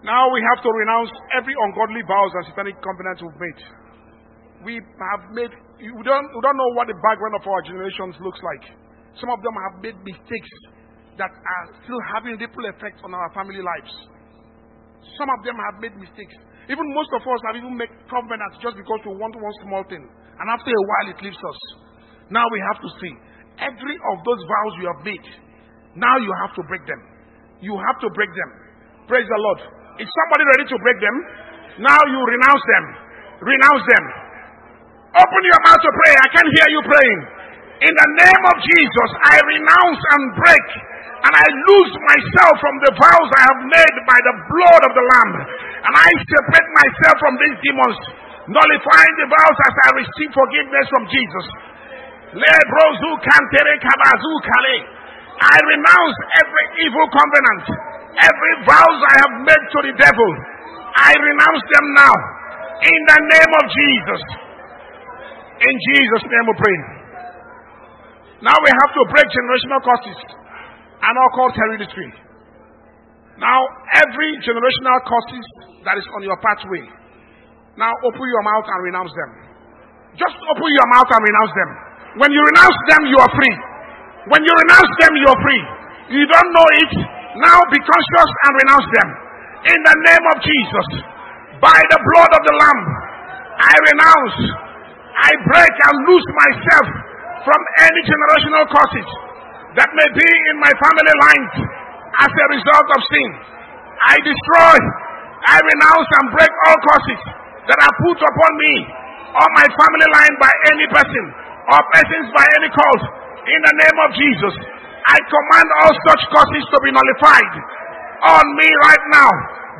Now we have to renounce every ungodly vows and satanic covenants we've made. We have made, we don't, we don't know what the background of our generations looks like. Some of them have made mistakes that are still having ripple effects on our family lives. Some of them have made mistakes. Even most of us have even made covenants just because we want one small thing. And after a while, it leaves us. Now we have to see every of those vows you have made. Now you have to break them. You have to break them. Praise the Lord. Is somebody ready to break them? Now you renounce them. Renounce them. Open your mouth to pray. I can hear you praying. In the name of Jesus, I renounce and break and I lose myself from the vows I have made by the blood of the Lamb. And I separate myself from these demons, nullifying the vows as I receive forgiveness from Jesus. I renounce every evil covenant, every vows I have made to the devil. I renounce them now in the name of Jesus. In Jesus' name we pray. Now we have to break generational curses and occult hereditary. Now, every generational curses that is on your pathway, now open your mouth and renounce them. Just open your mouth and renounce them. When you renounce them, you are free. When you renounce them, you are free. You don't know it, now be conscious and renounce them. In the name of Jesus, by the blood of the Lamb, I renounce, I break and loose myself from any generational curses that may be in my family line as a result of sin. I destroy, I renounce and break all curses that are put upon me or my family line by any person or persons by any cause. In the name of Jesus, I command all such curses to be nullified on me right now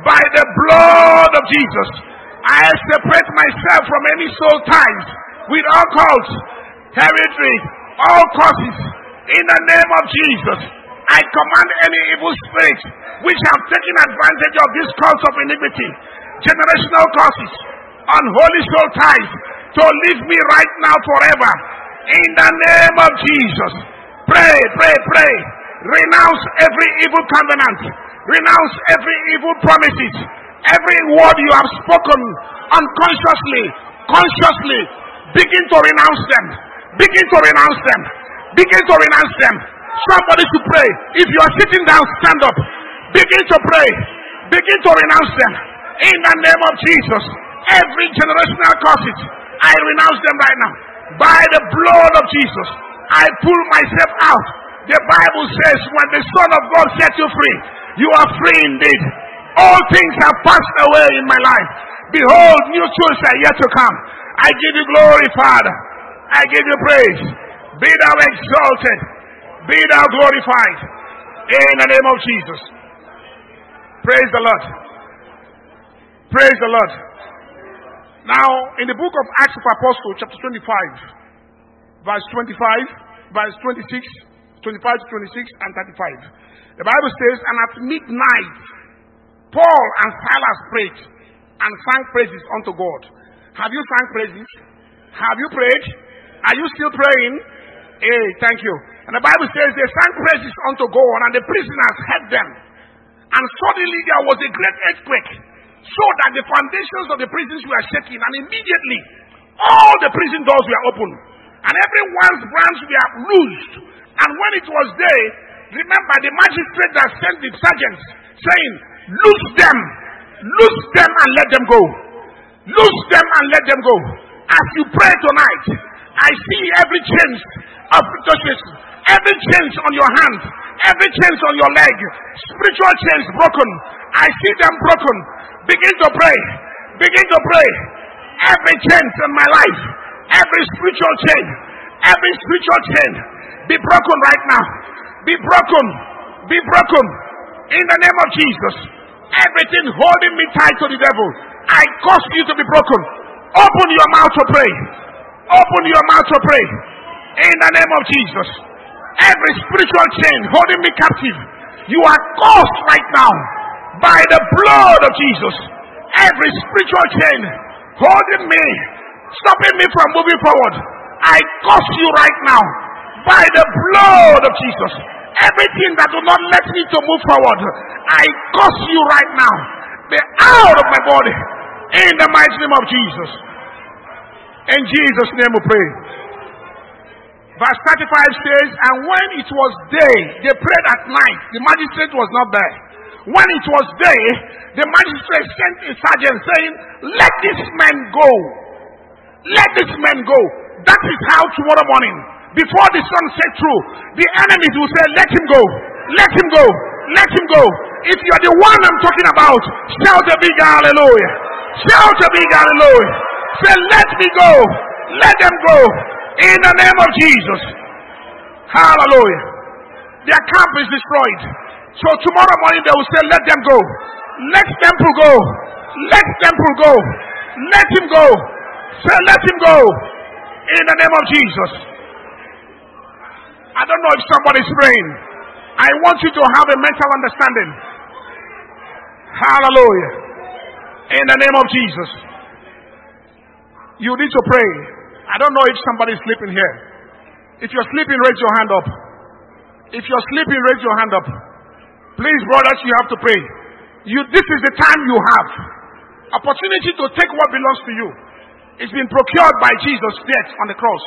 by the blood of Jesus. I separate myself from any soul ties with all cults, hereditary, all causes in the name of Jesus. I command any evil spirit which have taken advantage of this cause of iniquity, generational causes, unholy soul ties, to leave me right now forever. In the name of Jesus. Pray, pray, pray. Renounce every evil covenant. Renounce every evil promises, every word you have spoken unconsciously, consciously. Begin to renounce them. Begin to renounce them. Begin to renounce them. Somebody to pray. If you are sitting down, stand up. Begin to pray. Begin to renounce them. In the name of Jesus. Every generational curses, I renounce them right now. By the blood of Jesus, I pull myself out. The Bible says, when the Son of God set you free, you are free indeed. All things have passed away in my life. Behold, new truths are yet to come. I give you glory, Father. I give you praise. Be thou exalted. Be thou glorified. In the name of Jesus. Praise the Lord. Praise the Lord. Now, in the book of Acts of Apostles, chapter 25, verse 25, verse 26, 25 to 26, and 35. The Bible says, And at midnight, Paul and Silas prayed and sang praises unto God. Have you sang praises? Have you prayed? Are you still praying? Hey, thank you. And the Bible says they sang praises unto God, and the prisoners heard them. And suddenly there was a great earthquake, so that the foundations of the prisons were shaking, and immediately all the prison doors were opened, and everyone's brands were loosed. And when it was day, remember the magistrate that sent the sergeants, saying, Loose them, loose them and let them go. Loose them and let them go. As you pray tonight, I see every change of every change on your hand, every chains on your leg, spiritual chains broken. I see them broken. Begin to pray. Begin to pray. Every chain in my life, every spiritual chain, every spiritual chain, be broken right now. Be broken. Be broken. In the name of Jesus. Everything holding me tight to the devil, I cause you to be broken. Open your mouth to pray. Open your mouth to pray. In the name of Jesus. Every spiritual chain holding me captive, you are caused right now by the blood of Jesus. Every spiritual chain holding me, stopping me from moving forward, I cause you right now by the blood of Jesus. Everything that do not let me to move forward, I curse you right now. Be out of my body in the mighty name of Jesus. In Jesus' name we pray. Verse 35 says, And when it was day, they prayed at night. The magistrate was not there. When it was day, the magistrate sent a sergeant saying, Let this man go. Let this man go. That is how tomorrow morning, before the sun set through, the enemies will say, Let him go. Let him go. Let him go. If you are the one I'm talking about, shout a big hallelujah. Shout a big hallelujah. Say, Let me go. Let them go. In the name of Jesus. Hallelujah. Their camp is destroyed. So tomorrow morning they will say, Let them go. Let temple go. Let temple go. Let him go. Say, Let him go. In the name of Jesus. I don't know if somebody's praying. I want you to have a mental understanding. Hallelujah. In the name of Jesus. You need to pray. I don't know if somebody's sleeping here. If you're sleeping, raise your hand up. If you're sleeping, raise your hand up. Please, brothers, you have to pray. You, this is the time you have. Opportunity to take what belongs to you. It's been procured by Jesus' death on the cross.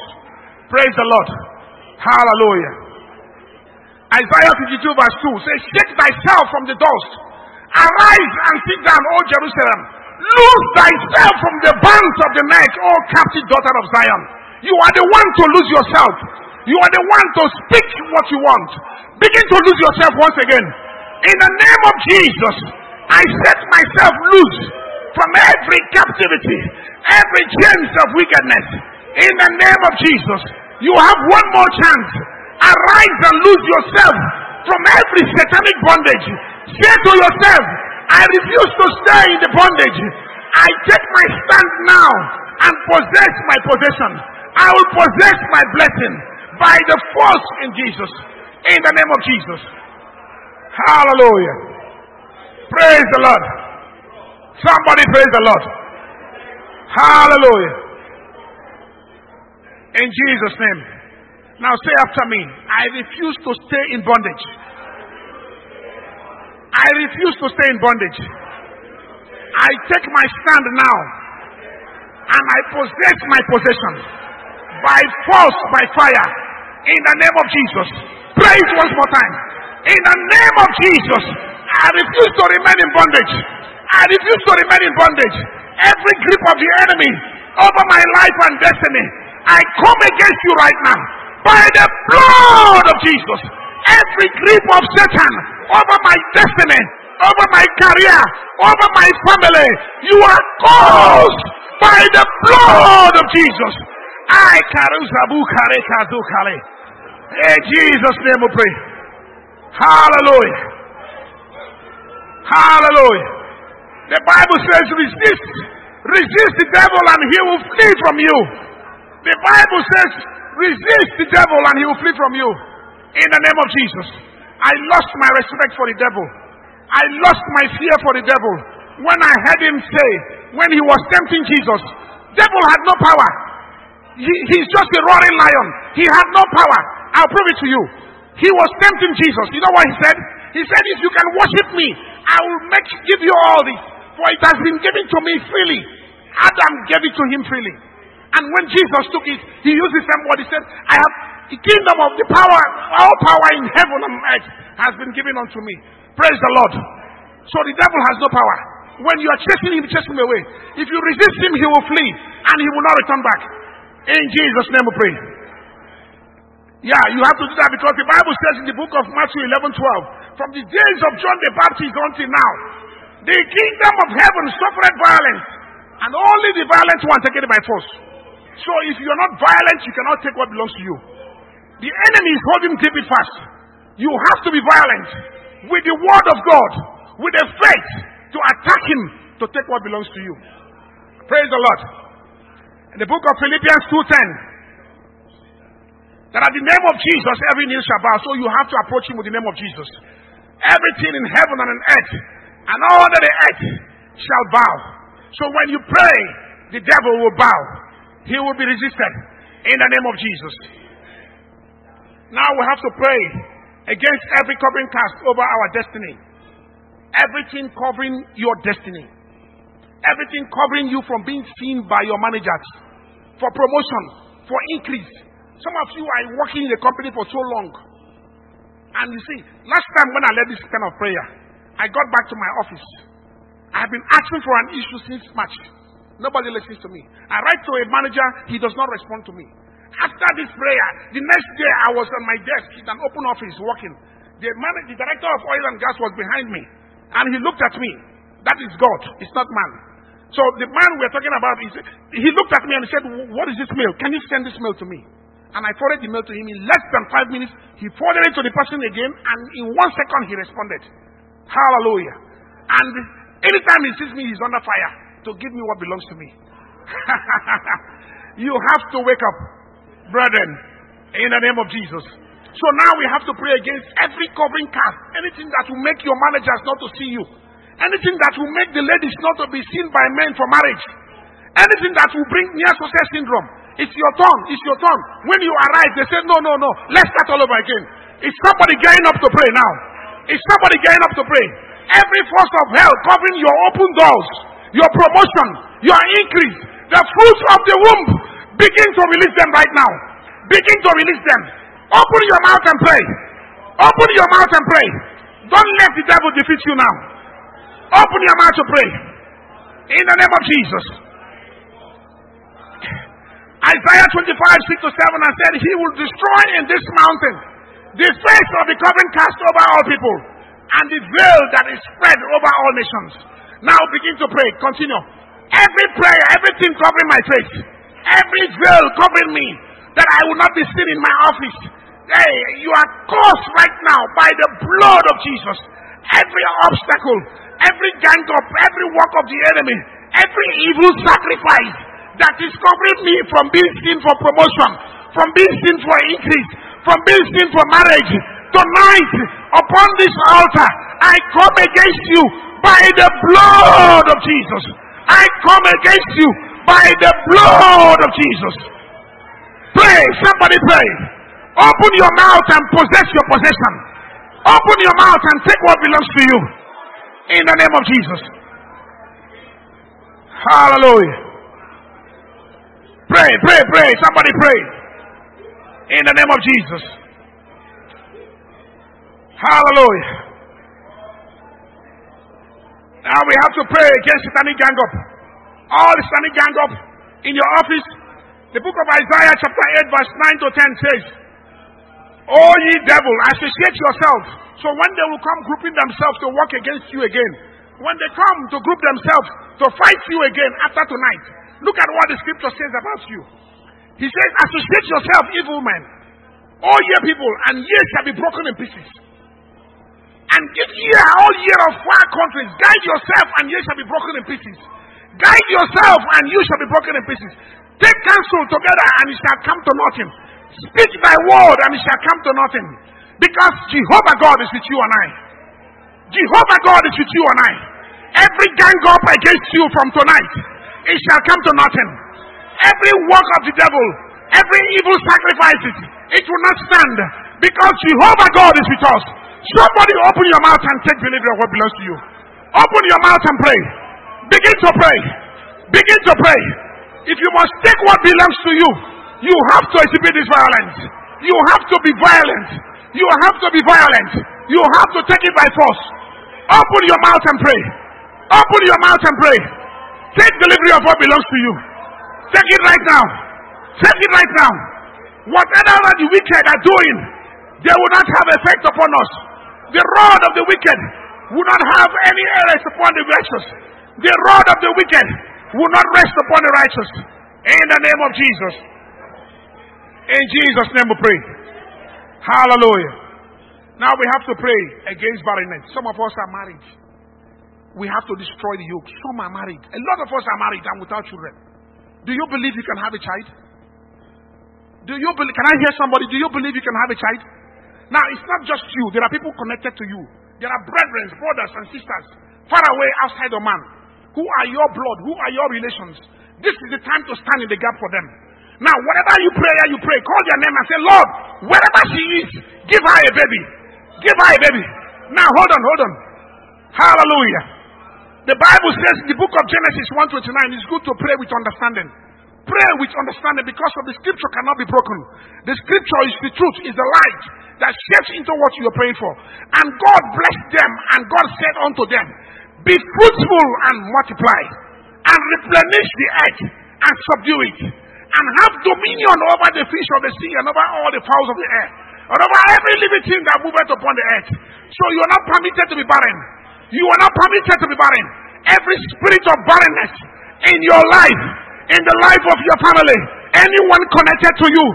Praise the Lord. Hallelujah. Isaiah 52 verse 2 says, Shake thyself from the dust. Arise and sit down, O Jerusalem. Lose thyself from the bands of the neck, O captive daughter of Zion. You are the one to lose yourself. You are the one to speak what you want. Begin to lose yourself once again. In the name of Jesus, I set myself loose from every captivity, every chains of wickedness. In the name of Jesus, you have one more chance. Arise and lose yourself from every satanic bondage. Say to yourself, I refuse to stay in the bondage. I take my stand now and possess my possession. I will possess my blessing by the force in Jesus. In the name of Jesus. Hallelujah. Praise the Lord. Somebody praise the Lord. Hallelujah. In Jesus' name. Now say after me I refuse to stay in bondage. I refuse to stay in bondage. I take my stand now and I possess my possession by force, by fire, in the name of Jesus. Pray it once more time. In the name of Jesus, I refuse to remain in bondage. I refuse to remain in bondage. Every grip of the enemy over my life and destiny, I come against you right now by the blood of Jesus. Every grip of Satan over my destiny, over my career, over my family, you are caused by the blood of Jesus. I. In Jesus' name we pray. Hallelujah. Hallelujah. The Bible says resist. Resist the devil and he will flee from you. The Bible says resist the devil and he will flee from you. In the name of Jesus. I lost my respect for the devil. I lost my fear for the devil. When I heard him say, when he was tempting Jesus, devil had no power. He, he's just a roaring lion. He had no power. I'll prove it to you. He was tempting Jesus. You know what he said? He said, If you can worship me, I will make give you all this. For it has been given to me freely. Adam gave it to him freely. And when Jesus took it, he used the same word. He said, I have the kingdom of the power, all power in heaven and earth has been given unto me. Praise the Lord. So the devil has no power. When you are chasing him, chase him away. If you resist him, he will flee and he will not return back. In Jesus' name we pray. Yeah, you have to do that because the Bible says in the book of Matthew 11 12, from the days of John the Baptist until now, the kingdom of heaven suffered violence, and only the violent one take it by force. So if you are not violent, you cannot take what belongs to you. The enemy is holding David fast. You have to be violent with the word of God, with the faith to attack him to take what belongs to you. Praise the Lord. In the book of Philippians 2:10, that at the name of Jesus every knee shall bow. So you have to approach him with the name of Jesus. Everything in heaven and on earth and all under the earth shall bow. So when you pray, the devil will bow. He will be resisted in the name of Jesus. Now we have to pray against every covering cast over our destiny. Everything covering your destiny. Everything covering you from being seen by your managers for promotion, for increase. Some of you are working in the company for so long. And you see, last time when I led this kind of prayer, I got back to my office. I have been asking for an issue since March. Nobody listens to me. I write to a manager, he does not respond to me. After this prayer, the next day I was on my desk in an open office working. The, manager, the director of oil and gas was behind me. And he looked at me. That is God. It's not man. So the man we're talking about, said, he looked at me and he said, What is this mail? Can you send this mail to me? And I forwarded the mail to him. In less than five minutes, he forwarded it to the person again. And in one second, he responded. Hallelujah. And anytime he sees me, he's under fire to give me what belongs to me. you have to wake up, brethren, in the name of Jesus. So now we have to pray against every covering cast, anything that will make your managers not to see you, anything that will make the ladies not to be seen by men for marriage, anything that will bring near success syndrome. It's your turn. It's your turn. When you arrive, they say, No, no, no. Let's start all over again. Is somebody getting up to pray now? Is somebody getting up to pray? Every force of hell covering your open doors, your promotion, your increase, the fruits of the womb, begin to release them right now. Begin to release them. Open your mouth and pray. Open your mouth and pray. Don't let the devil defeat you now. Open your mouth to pray. In the name of Jesus. Isaiah 25, 6 to 7, and said, He will destroy in this mountain the face of the covering cast over all people, and the veil that is spread over all nations. Now begin to pray. Continue. Every prayer, everything covering my face, every veil covering me, that I will not be seen in my office. Hey, you are caused right now by the blood of Jesus. Every obstacle, every gang up, every work of the enemy, every evil sacrifice that is covering me from being seen for promotion, from being seen for increase, from being seen for marriage. Tonight, upon this altar, I come against you by the blood of Jesus. I come against you by the blood of Jesus. Pray, somebody pray. Open your mouth and possess your possession. Open your mouth and take what belongs to you. In the name of Jesus. Hallelujah. Pray, pray, pray. Somebody pray. In the name of Jesus. Hallelujah. Now we have to pray against satanic gang up. All satanic gang up in your office. The book of Isaiah chapter 8 verse 9 to 10 says, O ye devil, associate yourself. So when they will come grouping themselves to work against you again, when they come to group themselves to fight you again after tonight, look at what the scripture says about you. He says, associate yourself, evil men. All ye people, and ye shall be broken in pieces. And give ye all ye of far countries. Guide yourself, and ye shall be broken in pieces. Guide yourself, and you shall be broken in pieces. Take counsel together, and it shall come to nothing. Speak thy word, and it shall come to nothing. Because Jehovah God is with you and I. Jehovah God is with you and I. Every gang up against you from tonight, it shall come to nothing. Every work of the devil, every evil sacrifices, it will not stand. Because Jehovah God is with us. Somebody open your mouth and take delivery of what belongs to you. Open your mouth and pray. Begin to pray. Begin to pray. If you must take what belongs to you, you have to exhibit this violence. You have to be violent. You have to be violent. You have to take it by force. Open your mouth and pray. Open your mouth and pray. Take delivery of what belongs to you. Take it right now. Take it right now. Whatever the wicked are doing, they will not have effect upon us. The rod of the wicked will not have any errors upon the righteous. The rod of the wicked will not rest upon the righteous. In the name of Jesus. In Jesus' name we pray. Hallelujah. Now we have to pray against barrenness. Some of us are married. We have to destroy the yoke. Some are married. A lot of us are married and without children. Do you believe you can have a child? Do you believe? Can I hear somebody? Do you believe you can have a child? Now, it's not just you. There are people connected to you. There are brethren, brothers, and sisters far away outside of Oman who are your blood, who are your relations. This is the time to stand in the gap for them. Now, whatever you pray, you pray, call their name and say, Lord, wherever she is, give her a baby. Give her a baby. Now, hold on, hold on. Hallelujah. The Bible says in the book of Genesis 129, it's good to pray with understanding. Pray with understanding because of the scripture cannot be broken. The scripture is the truth, is the light that shapes into what you are praying for. And God blessed them, and God said unto them, Be fruitful and multiply, and replenish the earth, and subdue it, and have dominion over the fish of the sea, and over all the fowls of the air, and over every living thing that moveth upon the earth. So you are not permitted to be barren. You are not permitted to be barren. Every spirit of barrenness in your life, in the life of your family, anyone connected to you,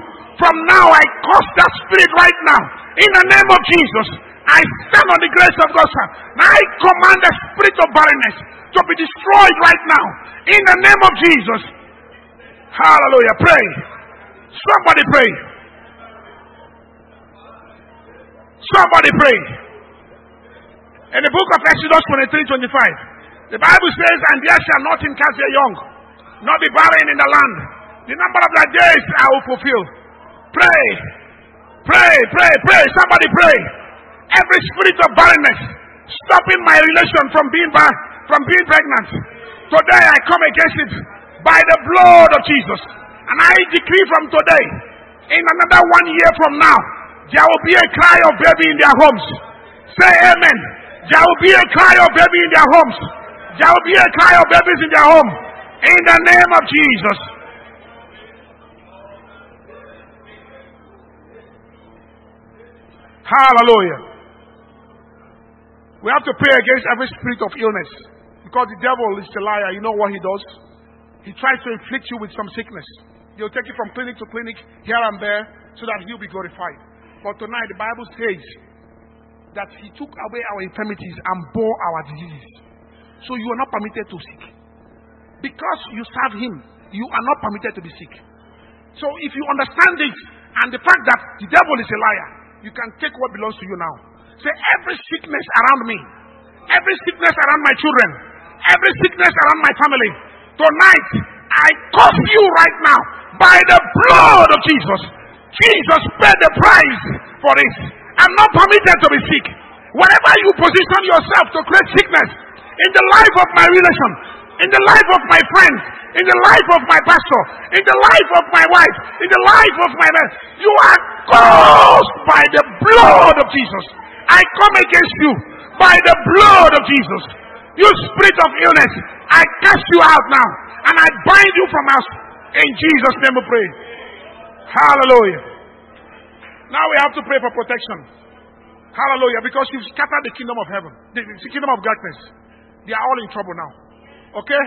from now I curse that spirit right now. In the name of Jesus, I stand on the grace of God. Now I command the spirit of barrenness to be destroyed right now. In the name of Jesus. Hallelujah. Pray. Somebody pray. Somebody pray. In the book of Exodus 23 25, the Bible says, And there shall not cast their young, nor be barren in the land. The number of thy days I will fulfill. Pray, pray, pray, pray. Somebody pray. Every spirit of barrenness stopping my relation from being bar- from being pregnant. Today I come against it by the blood of Jesus. And I decree from today, in another one year from now, there will be a cry of baby in their homes. Say amen. There will be a cry of baby in their homes. There will be a cry of babies in their home. In the name of Jesus. Hallelujah. We have to pray against every spirit of illness. Because the devil is a liar. You know what he does? He tries to inflict you with some sickness. He'll take you from clinic to clinic, here and there, so that he'll be glorified. But tonight, the Bible says that he took away our infirmities and bore our diseases. So you are not permitted to sick. Because you serve him, you are not permitted to be sick. So if you understand this and the fact that the devil is a liar, you can take what belongs to you now. Say, every sickness around me, every sickness around my children, every sickness around my family, tonight I curse you right now by the blood of Jesus. Jesus paid the price for it. I'm not permitted to be sick. Wherever you position yourself to create sickness in the life of my relation, in the life of my friends, in the life of my pastor, in the life of my wife, in the life of my man, you are caused by the blood of Jesus. I come against you by the blood of Jesus. You spirit of illness, I cast you out now and I bind you from us. In Jesus' name we pray. Hallelujah. Now we have to pray for protection. Hallelujah. Because you've scattered the kingdom of heaven, the, the kingdom of darkness. They are all in trouble now. Okay?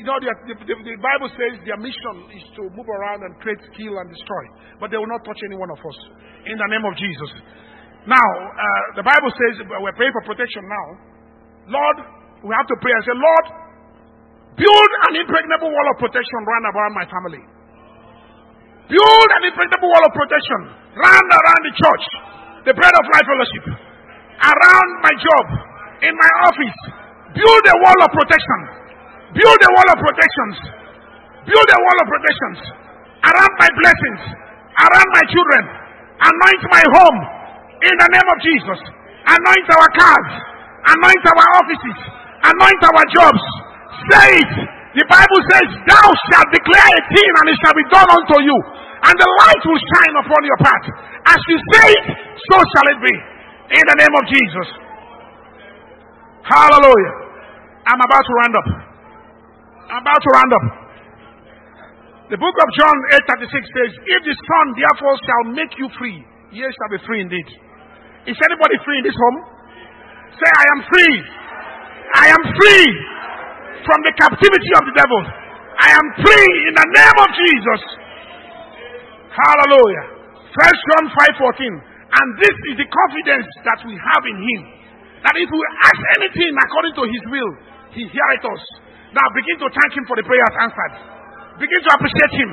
You know, the, the, the, Bible says their mission is to move around and create, kill, and destroy. But they will not touch any one of us. In the name of Jesus. Now, uh, the Bible says we're praying for protection now. Lord, we have to pray and say, Lord, build an impregnable wall of protection round about my family. Build an impregnable wall of protection round around the church, the bread of life fellowship, around my job, in my office. Build a wall of protection. Build a wall of protections. Build a wall of protections around my blessings, around my children. Anoint my home in the name of Jesus. Anoint our cars. Anoint our offices. Anoint our jobs. Say it. The Bible says, Thou shalt declare a thing and it shall be done unto you. And the light will shine upon your path. As you say it, so shall it be. In the name of Jesus. Hallelujah. I'm about to round up. I'm about to round up. The book of John 8:36 says, If the Son therefore shall make you free, ye shall be free indeed. Is anybody free in this home? Say, I am free. I am free from the captivity of the devil. I am free in the name of Jesus. Hallelujah. First John 5:14. And this is the confidence that we have in him. That if we ask anything according to his will, he heareth us. Now begin to thank him for the prayers answered. Begin to appreciate him.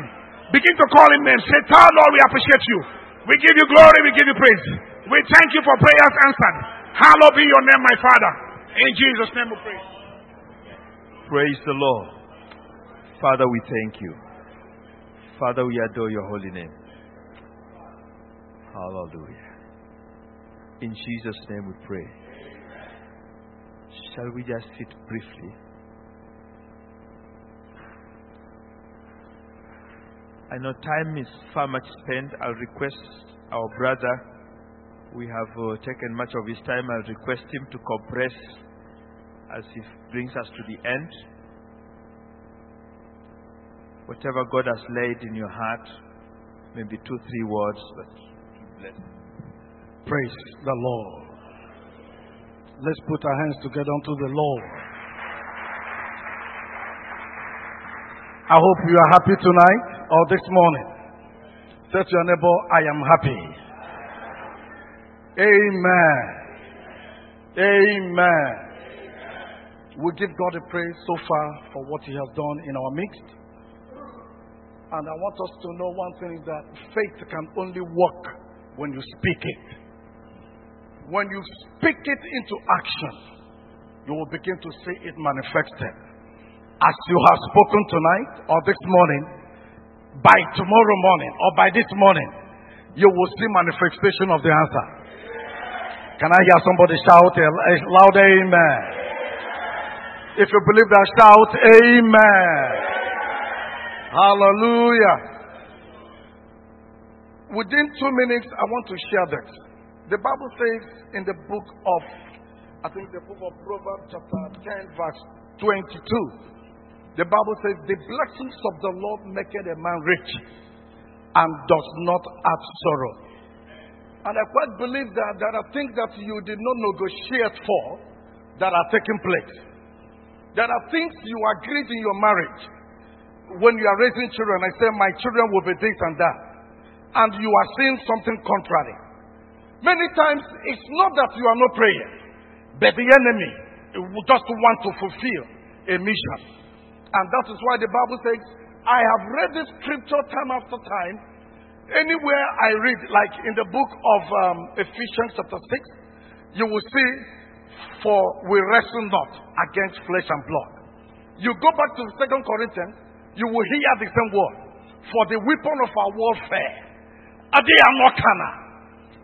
Begin to call him names. Say, Tell Lord, we appreciate you. We give you glory, we give you praise. We thank you for prayers answered. Hallowed be your name, my Father. In Jesus' name we pray. Praise the Lord. Father, we thank you. Father, we adore your holy name. Hallelujah. In Jesus' name we pray. Shall we just sit briefly? I know time is far much spent. I'll request our brother, we have uh, taken much of his time. I'll request him to compress as he brings us to the end. Whatever God has laid in your heart, maybe two, three words, but bless. Praise the Lord. Let's put our hands together unto the Lord. I hope you are happy tonight or this morning. Say to your neighbor, I am happy. Amen. Amen. We give God a praise so far for what He has done in our midst. And I want us to know one thing that faith can only work when you speak it. When you speak it into action, you will begin to see it manifested. As you have spoken tonight or this morning, by tomorrow morning or by this morning, you will see manifestation of the answer. Can I hear somebody shout a loud amen? If you believe that, shout amen. Hallelujah. Within two minutes, I want to share that. The Bible says in the book of, I think the book of Proverbs, chapter 10, verse 22, the Bible says, The blessings of the Lord maketh a man rich and does not add sorrow. And I quite believe that there are things that you did not negotiate for that are taking place. There are things you agreed in your marriage when you are raising children. I say, My children will be this and that. And you are seeing something contrary. Many times it's not that you are not praying, but the enemy just want to fulfill a mission. And that is why the Bible says, I have read this scripture time after time. Anywhere I read, like in the book of um, Ephesians chapter 6, you will see, For we wrestle not against flesh and blood. You go back to Second Corinthians, you will hear the same word. For the weapon of our warfare, are they are.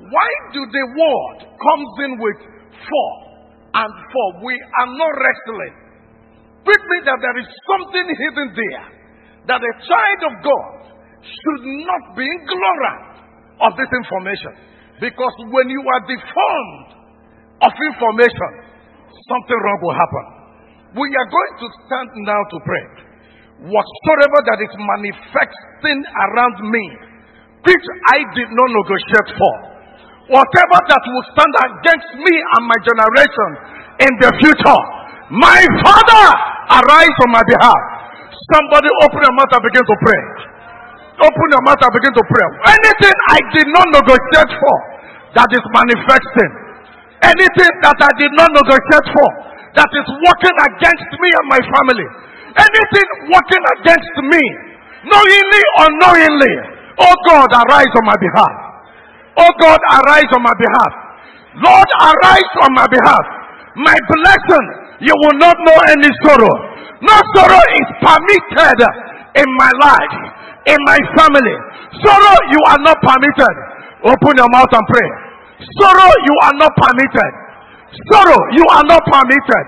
Why do the word comes in with for and for? We are not wrestling. Means that there is something hidden there. That a child of God should not be ignorant of this information. Because when you are deformed of information, something wrong will happen. We are going to stand now to pray. Whatsoever that is manifesting around me, which I did not negotiate for, whatever that will stand against me and my generation in the future, my Father, arise on my behalf. Somebody open your mouth and begin to pray. Open your mouth and begin to pray. Anything I did not negotiate for that is manifesting, anything that I did not negotiate for that is working against me and my family, anything working against me, knowingly or unknowingly, oh God, arise on my behalf. Oh God, arise on my behalf. Lord, arise on my behalf. My blessing, you will not know any sorrow. No sorrow is permitted in my life, in my family. Sorrow, you are not permitted. Open your mouth and pray. Sorrow, you are not permitted. Sorrow, you are not permitted.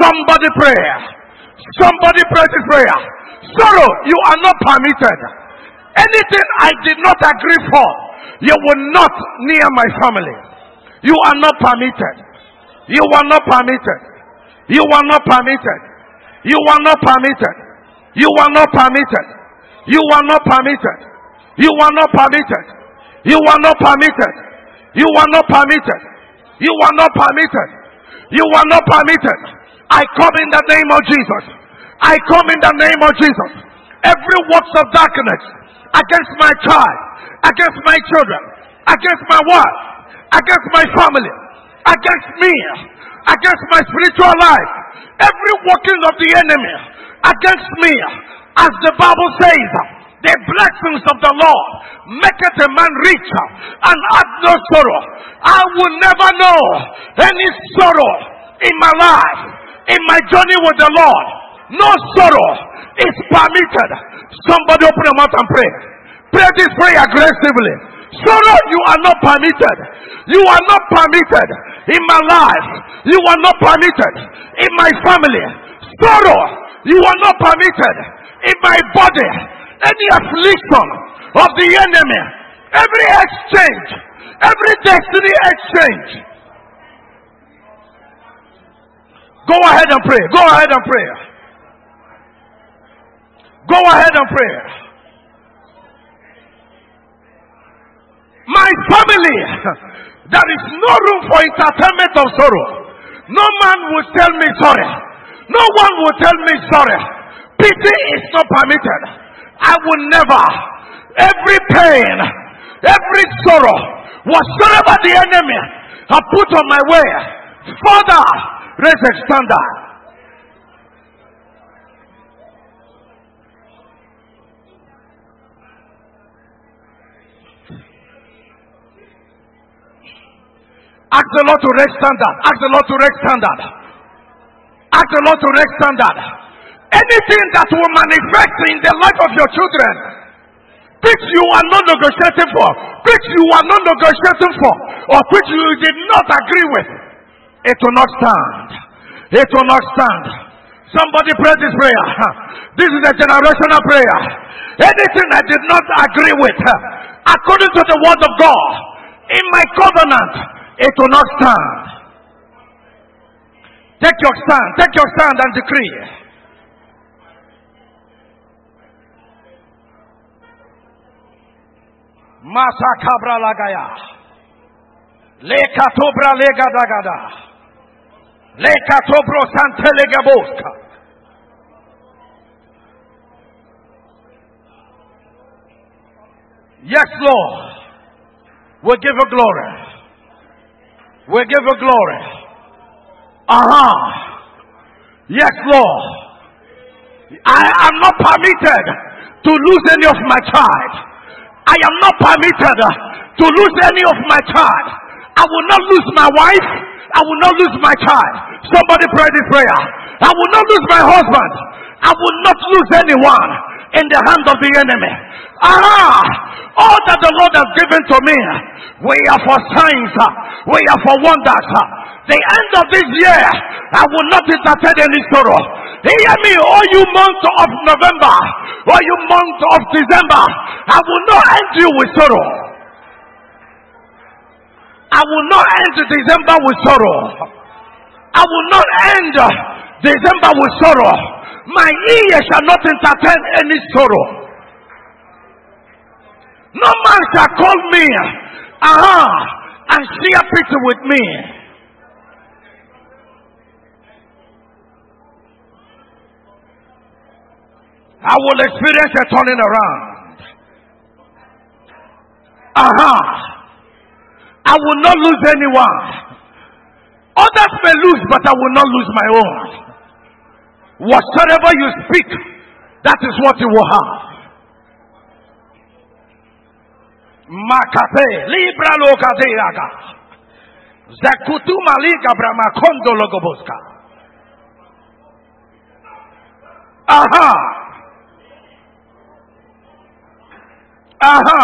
Somebody pray. Somebody pray this prayer. Sorrow, you are not permitted. Anything I did not agree for, you will not near my family. You are not permitted. You are not permitted. You are not permitted. You are not permitted. You are not permitted. You are not permitted. You are not permitted. You are not permitted. You are not permitted. You are not permitted. You are not permitted. I come in the name of Jesus. I come in the name of Jesus. Every works of darkness against my child, against my children, against my wife, against my family, against me, against my spiritual life, every working of the enemy against me, as the Bible says, the blessings of the Lord maketh a man rich and add no sorrow. I will never know any sorrow in my life, in my journey with the Lord. No sorrow is permitted. Somebody open your mouth and pray. Pray this prayer aggressively. Sorrow, you are not permitted. You are not permitted in my life. You are not permitted in my family. Sorrow, you are not permitted in my body. Any affliction of the enemy, every exchange, every destiny exchange. Go ahead and pray. Go ahead and pray. Go ahead and pray. My family, there is no room for entertainment of sorrow. No man will tell me sorry. No one will tell me sorry. Pity is not permitted. I will never. Every pain, every sorrow, whatsoever the enemy have put on my way, Father, raise a standard. Ask the Lord to raise standard. Ask the Lord to raise standard. Ask the Lord to raise standard. Anything that will manifest in the life of your children, which you are not negotiating for, which you are not negotiating for, or which you did not agree with, it will not stand. It will not stand. Somebody pray this prayer. This is a generational prayer. Anything I did not agree with, according to the word of God, in my covenant, it will not stand. Take your stand, take your stand and decree. Masa kabra lagaya. Lekatobra legadagada. Lekatobro santelegaboska. Yes, Lord. We give you glory. We give you glory. Uh huh. Yes, Lord. I am not permitted to lose any of my child. I am not permitted to lose any of my child. I will not lose my wife. I will not lose my child. Somebody pray this prayer. I will not lose my husband. I will not lose anyone in the hand of the enemy. Ah, all that the Lord has given to me, we are for signs, we are for wonders. The end of this year, I will not entertain any sorrow. Hear me, all you month of November, all you month of December, I will not end you with sorrow. I will not end December with sorrow. I will not end December with sorrow. My ear shall not entertain any sorrow. No man shall call me, aha, and share pity with me. I will experience a turning around. Aha. I will not lose anyone. Others may lose, but I will not lose my own. Whatsoever you speak, that is what you will have. Makate, Libra Lokadeaga. Zakutu Malika Bramakondo Logoboska. Aha. Aha.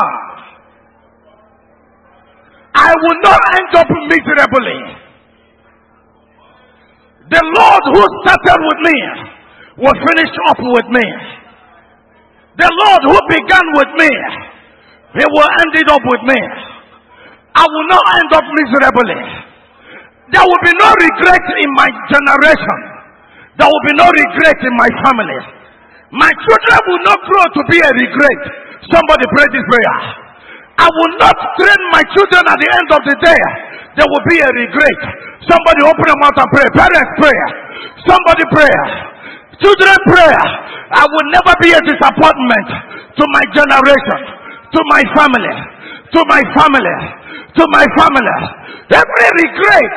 I will not end up miserably. The Lord who started with me will finish up with me. The Lord who began with me, He will end it up with me. I will not end up miserably. There will be no regret in my generation. There will be no regret in my family. My children will not grow to be a regret. Somebody pray this prayer. I will not train my children at the end of the day. There will be a regret. Somebody open your mouth and pray. Parents, prayer. Somebody prayer. Children, prayer. I will never be a disappointment to my generation, to my family, to my family, to my family. Every regret,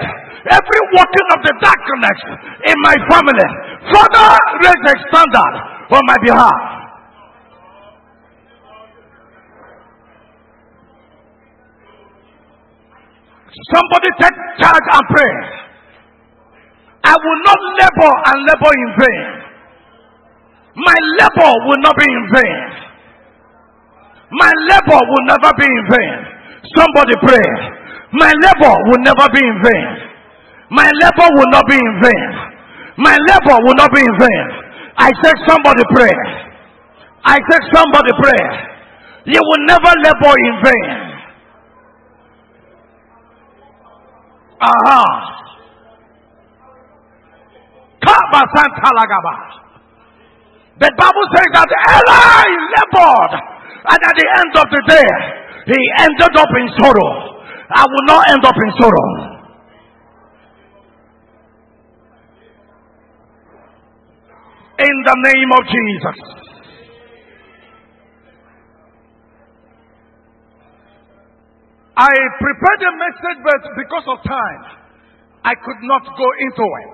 every working of the darkness in my family. Father, raise a standard on my behalf. Somebody take charge and pray. I will not labor and labor in vain. My labor will not be in vain. My labor will never be in vain. Somebody pray. My labor will never be in vain. My labor will not be in vain. My labor will not be in vain. I said somebody pray. I said somebody pray. You will never labor in vain. Ah. Santa Lagaba. The Bible says that Eli labored, and at the end of the day, he ended up in sorrow. I will not end up in sorrow. In the name of Jesus. I prepared a message, but because of time, I could not go into it.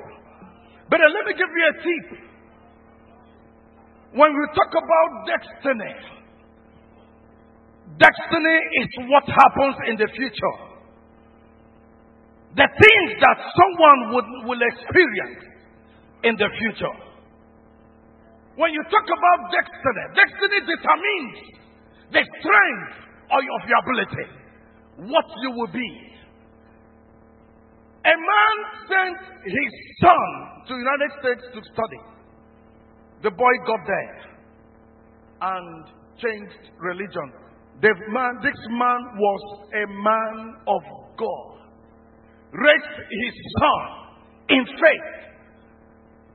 But uh, let me give you a tip. When we talk about destiny, destiny is what happens in the future. The things that someone would, will experience in the future. When you talk about destiny, destiny determines the strength of your ability what you will be. A man sent his son to United States to study. The boy got there and changed religion. Man, this man was a man of God. Raised his son in faith.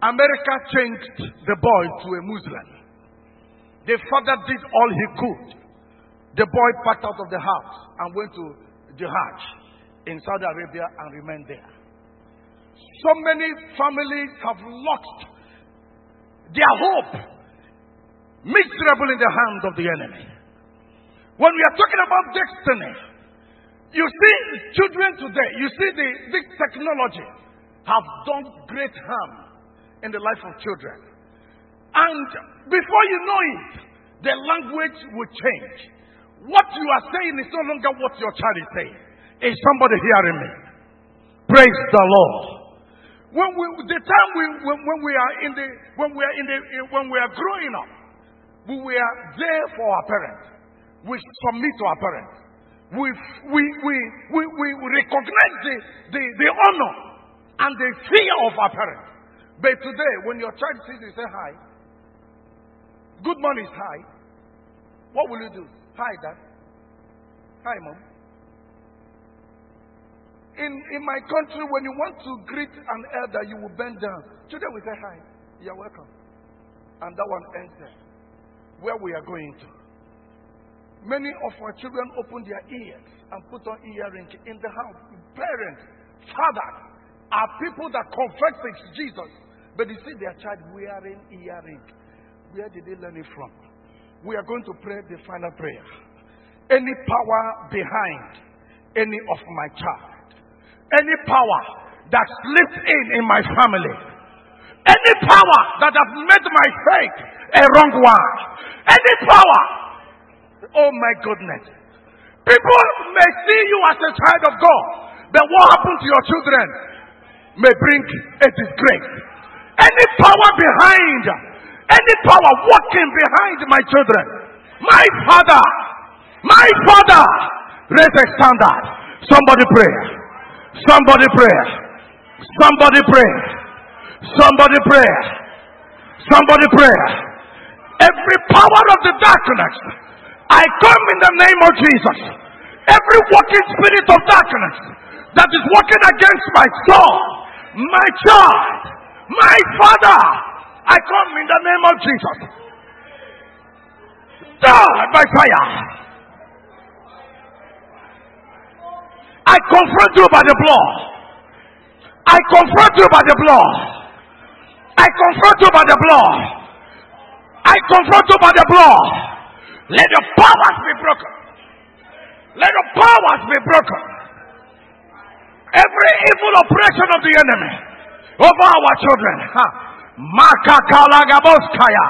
America changed the boy to a Muslim. The father did all he could the boy packed out of the house and went to Jihad in Saudi Arabia and remained there. So many families have lost their hope, miserable in the hands of the enemy. When we are talking about destiny, you see children today, you see the, this technology have done great harm in the life of children. And before you know it, the language will change. What you are saying is no longer what your child is saying. Is somebody hearing me? Praise the Lord. When we, the time we, when, when we are in the, when we are in the, eh, when we are growing up, We were there for our parents. We submit to our parents. We, we, we, we, we recognize the, the, the honor and the fear of our parents. But today, when your child sees you say hi, good morning is hi. What will you do? Hi, dad. Hi, mom. In, in my country, when you want to greet an elder, you will bend down. Today we say hi. You're welcome. And that one ends there. Where we are going to. Many of our children open their ears and put on earrings in the house. Parents, fathers are people that confess Jesus, but you see their child wearing earring. Where did they learn it from? We are going to pray the final prayer. Any power behind any of my child any power that slipped in in my family, any power that has made my faith a wrong one, any power, oh my goodness. People may see you as a child of God, but what happened to your children may bring a disgrace. Any power behind, any power working behind my children, my father, my father, raise a standard. Somebody pray. Somebody pray. Somebody pray. Somebody pray. Somebody pray. Every power of the darkness, I come in the name of Jesus. Every working spirit of darkness that is working against my soul, my child, my father, I come in the name of Jesus. Die by fire. I confront you by the blood. I confront you by the blood. I confront you by the blood. I confront you by the blood. Let the powers be broken. Let the powers be broken. Every evil oppression of the enemy over our children. Makakalagaboskaya.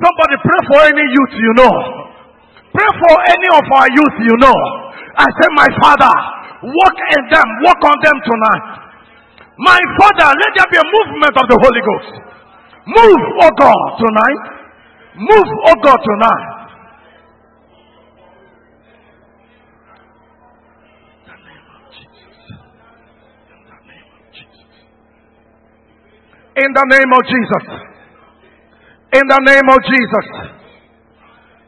Somebody pray for any youth you know. Pray for any of our youth you know. I say, My father, walk in them, walk on them tonight. My father, let there be a movement of the Holy Ghost. Move, oh God, tonight. Move, oh God, tonight. In the name of Jesus. In the name of Jesus.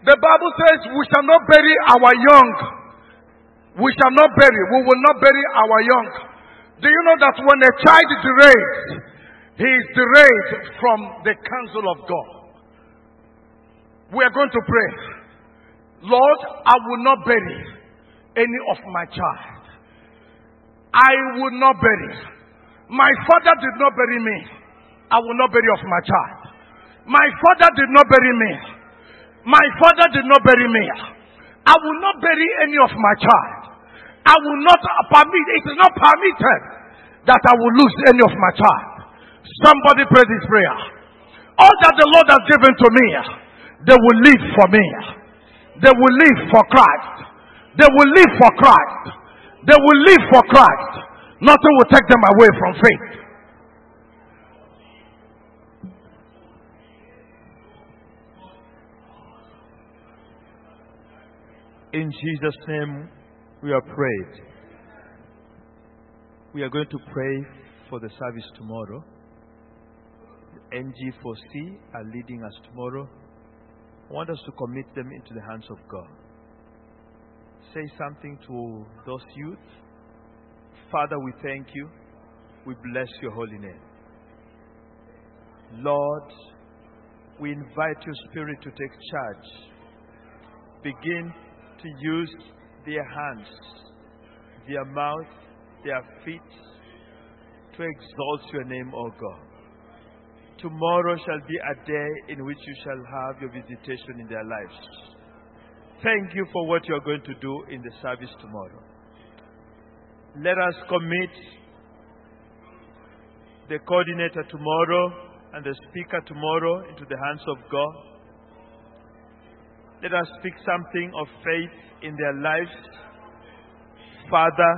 The Bible says we shall not bury our young. We shall not bury. We will not bury our young. Do you know that when a child is raised, he is raised from the counsel of God? We are going to pray. Lord, I will not bury any of my child. I will not bury. My father did not bury me. I will not bury of my child. My father did not bury me. My father did not bury me. I will not bury any of my child. I will not permit, it is not permitted that I will lose any of my child. Somebody pray this prayer. All that the Lord has given to me, they will live for me. They will live for Christ. They will live for Christ. They will live for Christ. Nothing will take them away from faith. In Jesus' name, we are prayed. We are going to pray for the service tomorrow. NG4C are leading us tomorrow. I want us to commit them into the hands of God. Say something to those youth. Father, we thank you. We bless your holy name. Lord, we invite your spirit to take charge. Begin to use their hands, their mouth, their feet to exalt your name, O God. Tomorrow shall be a day in which you shall have your visitation in their lives. Thank you for what you are going to do in the service tomorrow. Let us commit the coordinator tomorrow and the speaker tomorrow into the hands of God. Let us speak something of faith in their lives. Father,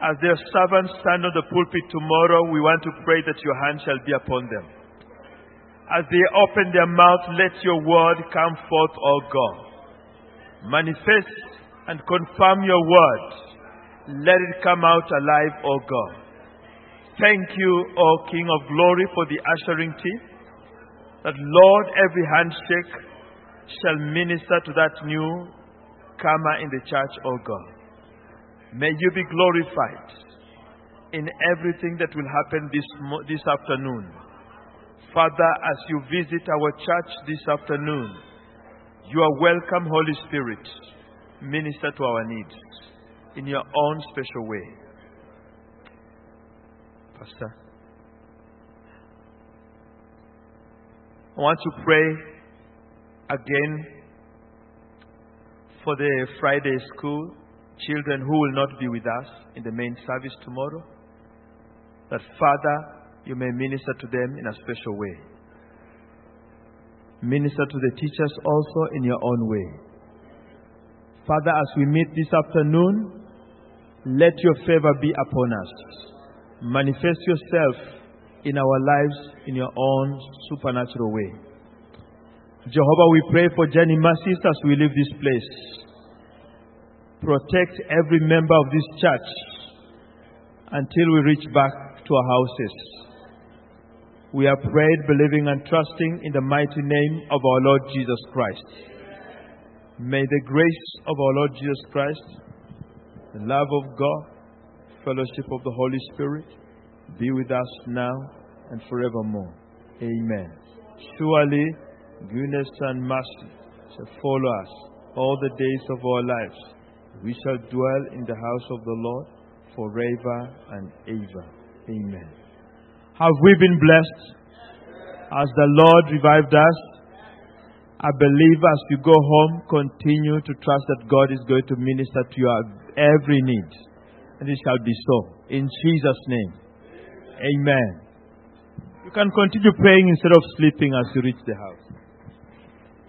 as their servants stand on the pulpit tomorrow, we want to pray that your hand shall be upon them. As they open their mouth, let your word come forth, O God. Manifest and confirm your word. Let it come out alive, O God. Thank you, O King of glory, for the ushering team. That, Lord, every handshake shall minister to that new comer in the church, O God. May you be glorified in everything that will happen this, this afternoon. Father, as you visit our church this afternoon, you are welcome, Holy Spirit. Minister to our needs in your own special way. Pastor, I want to pray again for the Friday school children who will not be with us in the main service tomorrow. That Father, you may minister to them in a special way. Minister to the teachers also in your own way. Father, as we meet this afternoon, let your favor be upon us. Manifest yourself in our lives in your own supernatural way. Jehovah, we pray for Jenny Mercies as we leave this place. Protect every member of this church until we reach back to our houses. We are prayed, believing and trusting in the mighty name of our Lord Jesus Christ. May the grace of our Lord Jesus Christ, the love of God, fellowship of the Holy Spirit be with us now and forevermore. Amen. Surely goodness and mercy shall follow us all the days of our lives. We shall dwell in the house of the Lord forever and ever. Amen. Have we been blessed as the Lord revived us? I believe as you go home, continue to trust that God is going to minister to your every need. And it shall be so. In Jesus' name. Amen. You can continue praying instead of sleeping as you reach the house.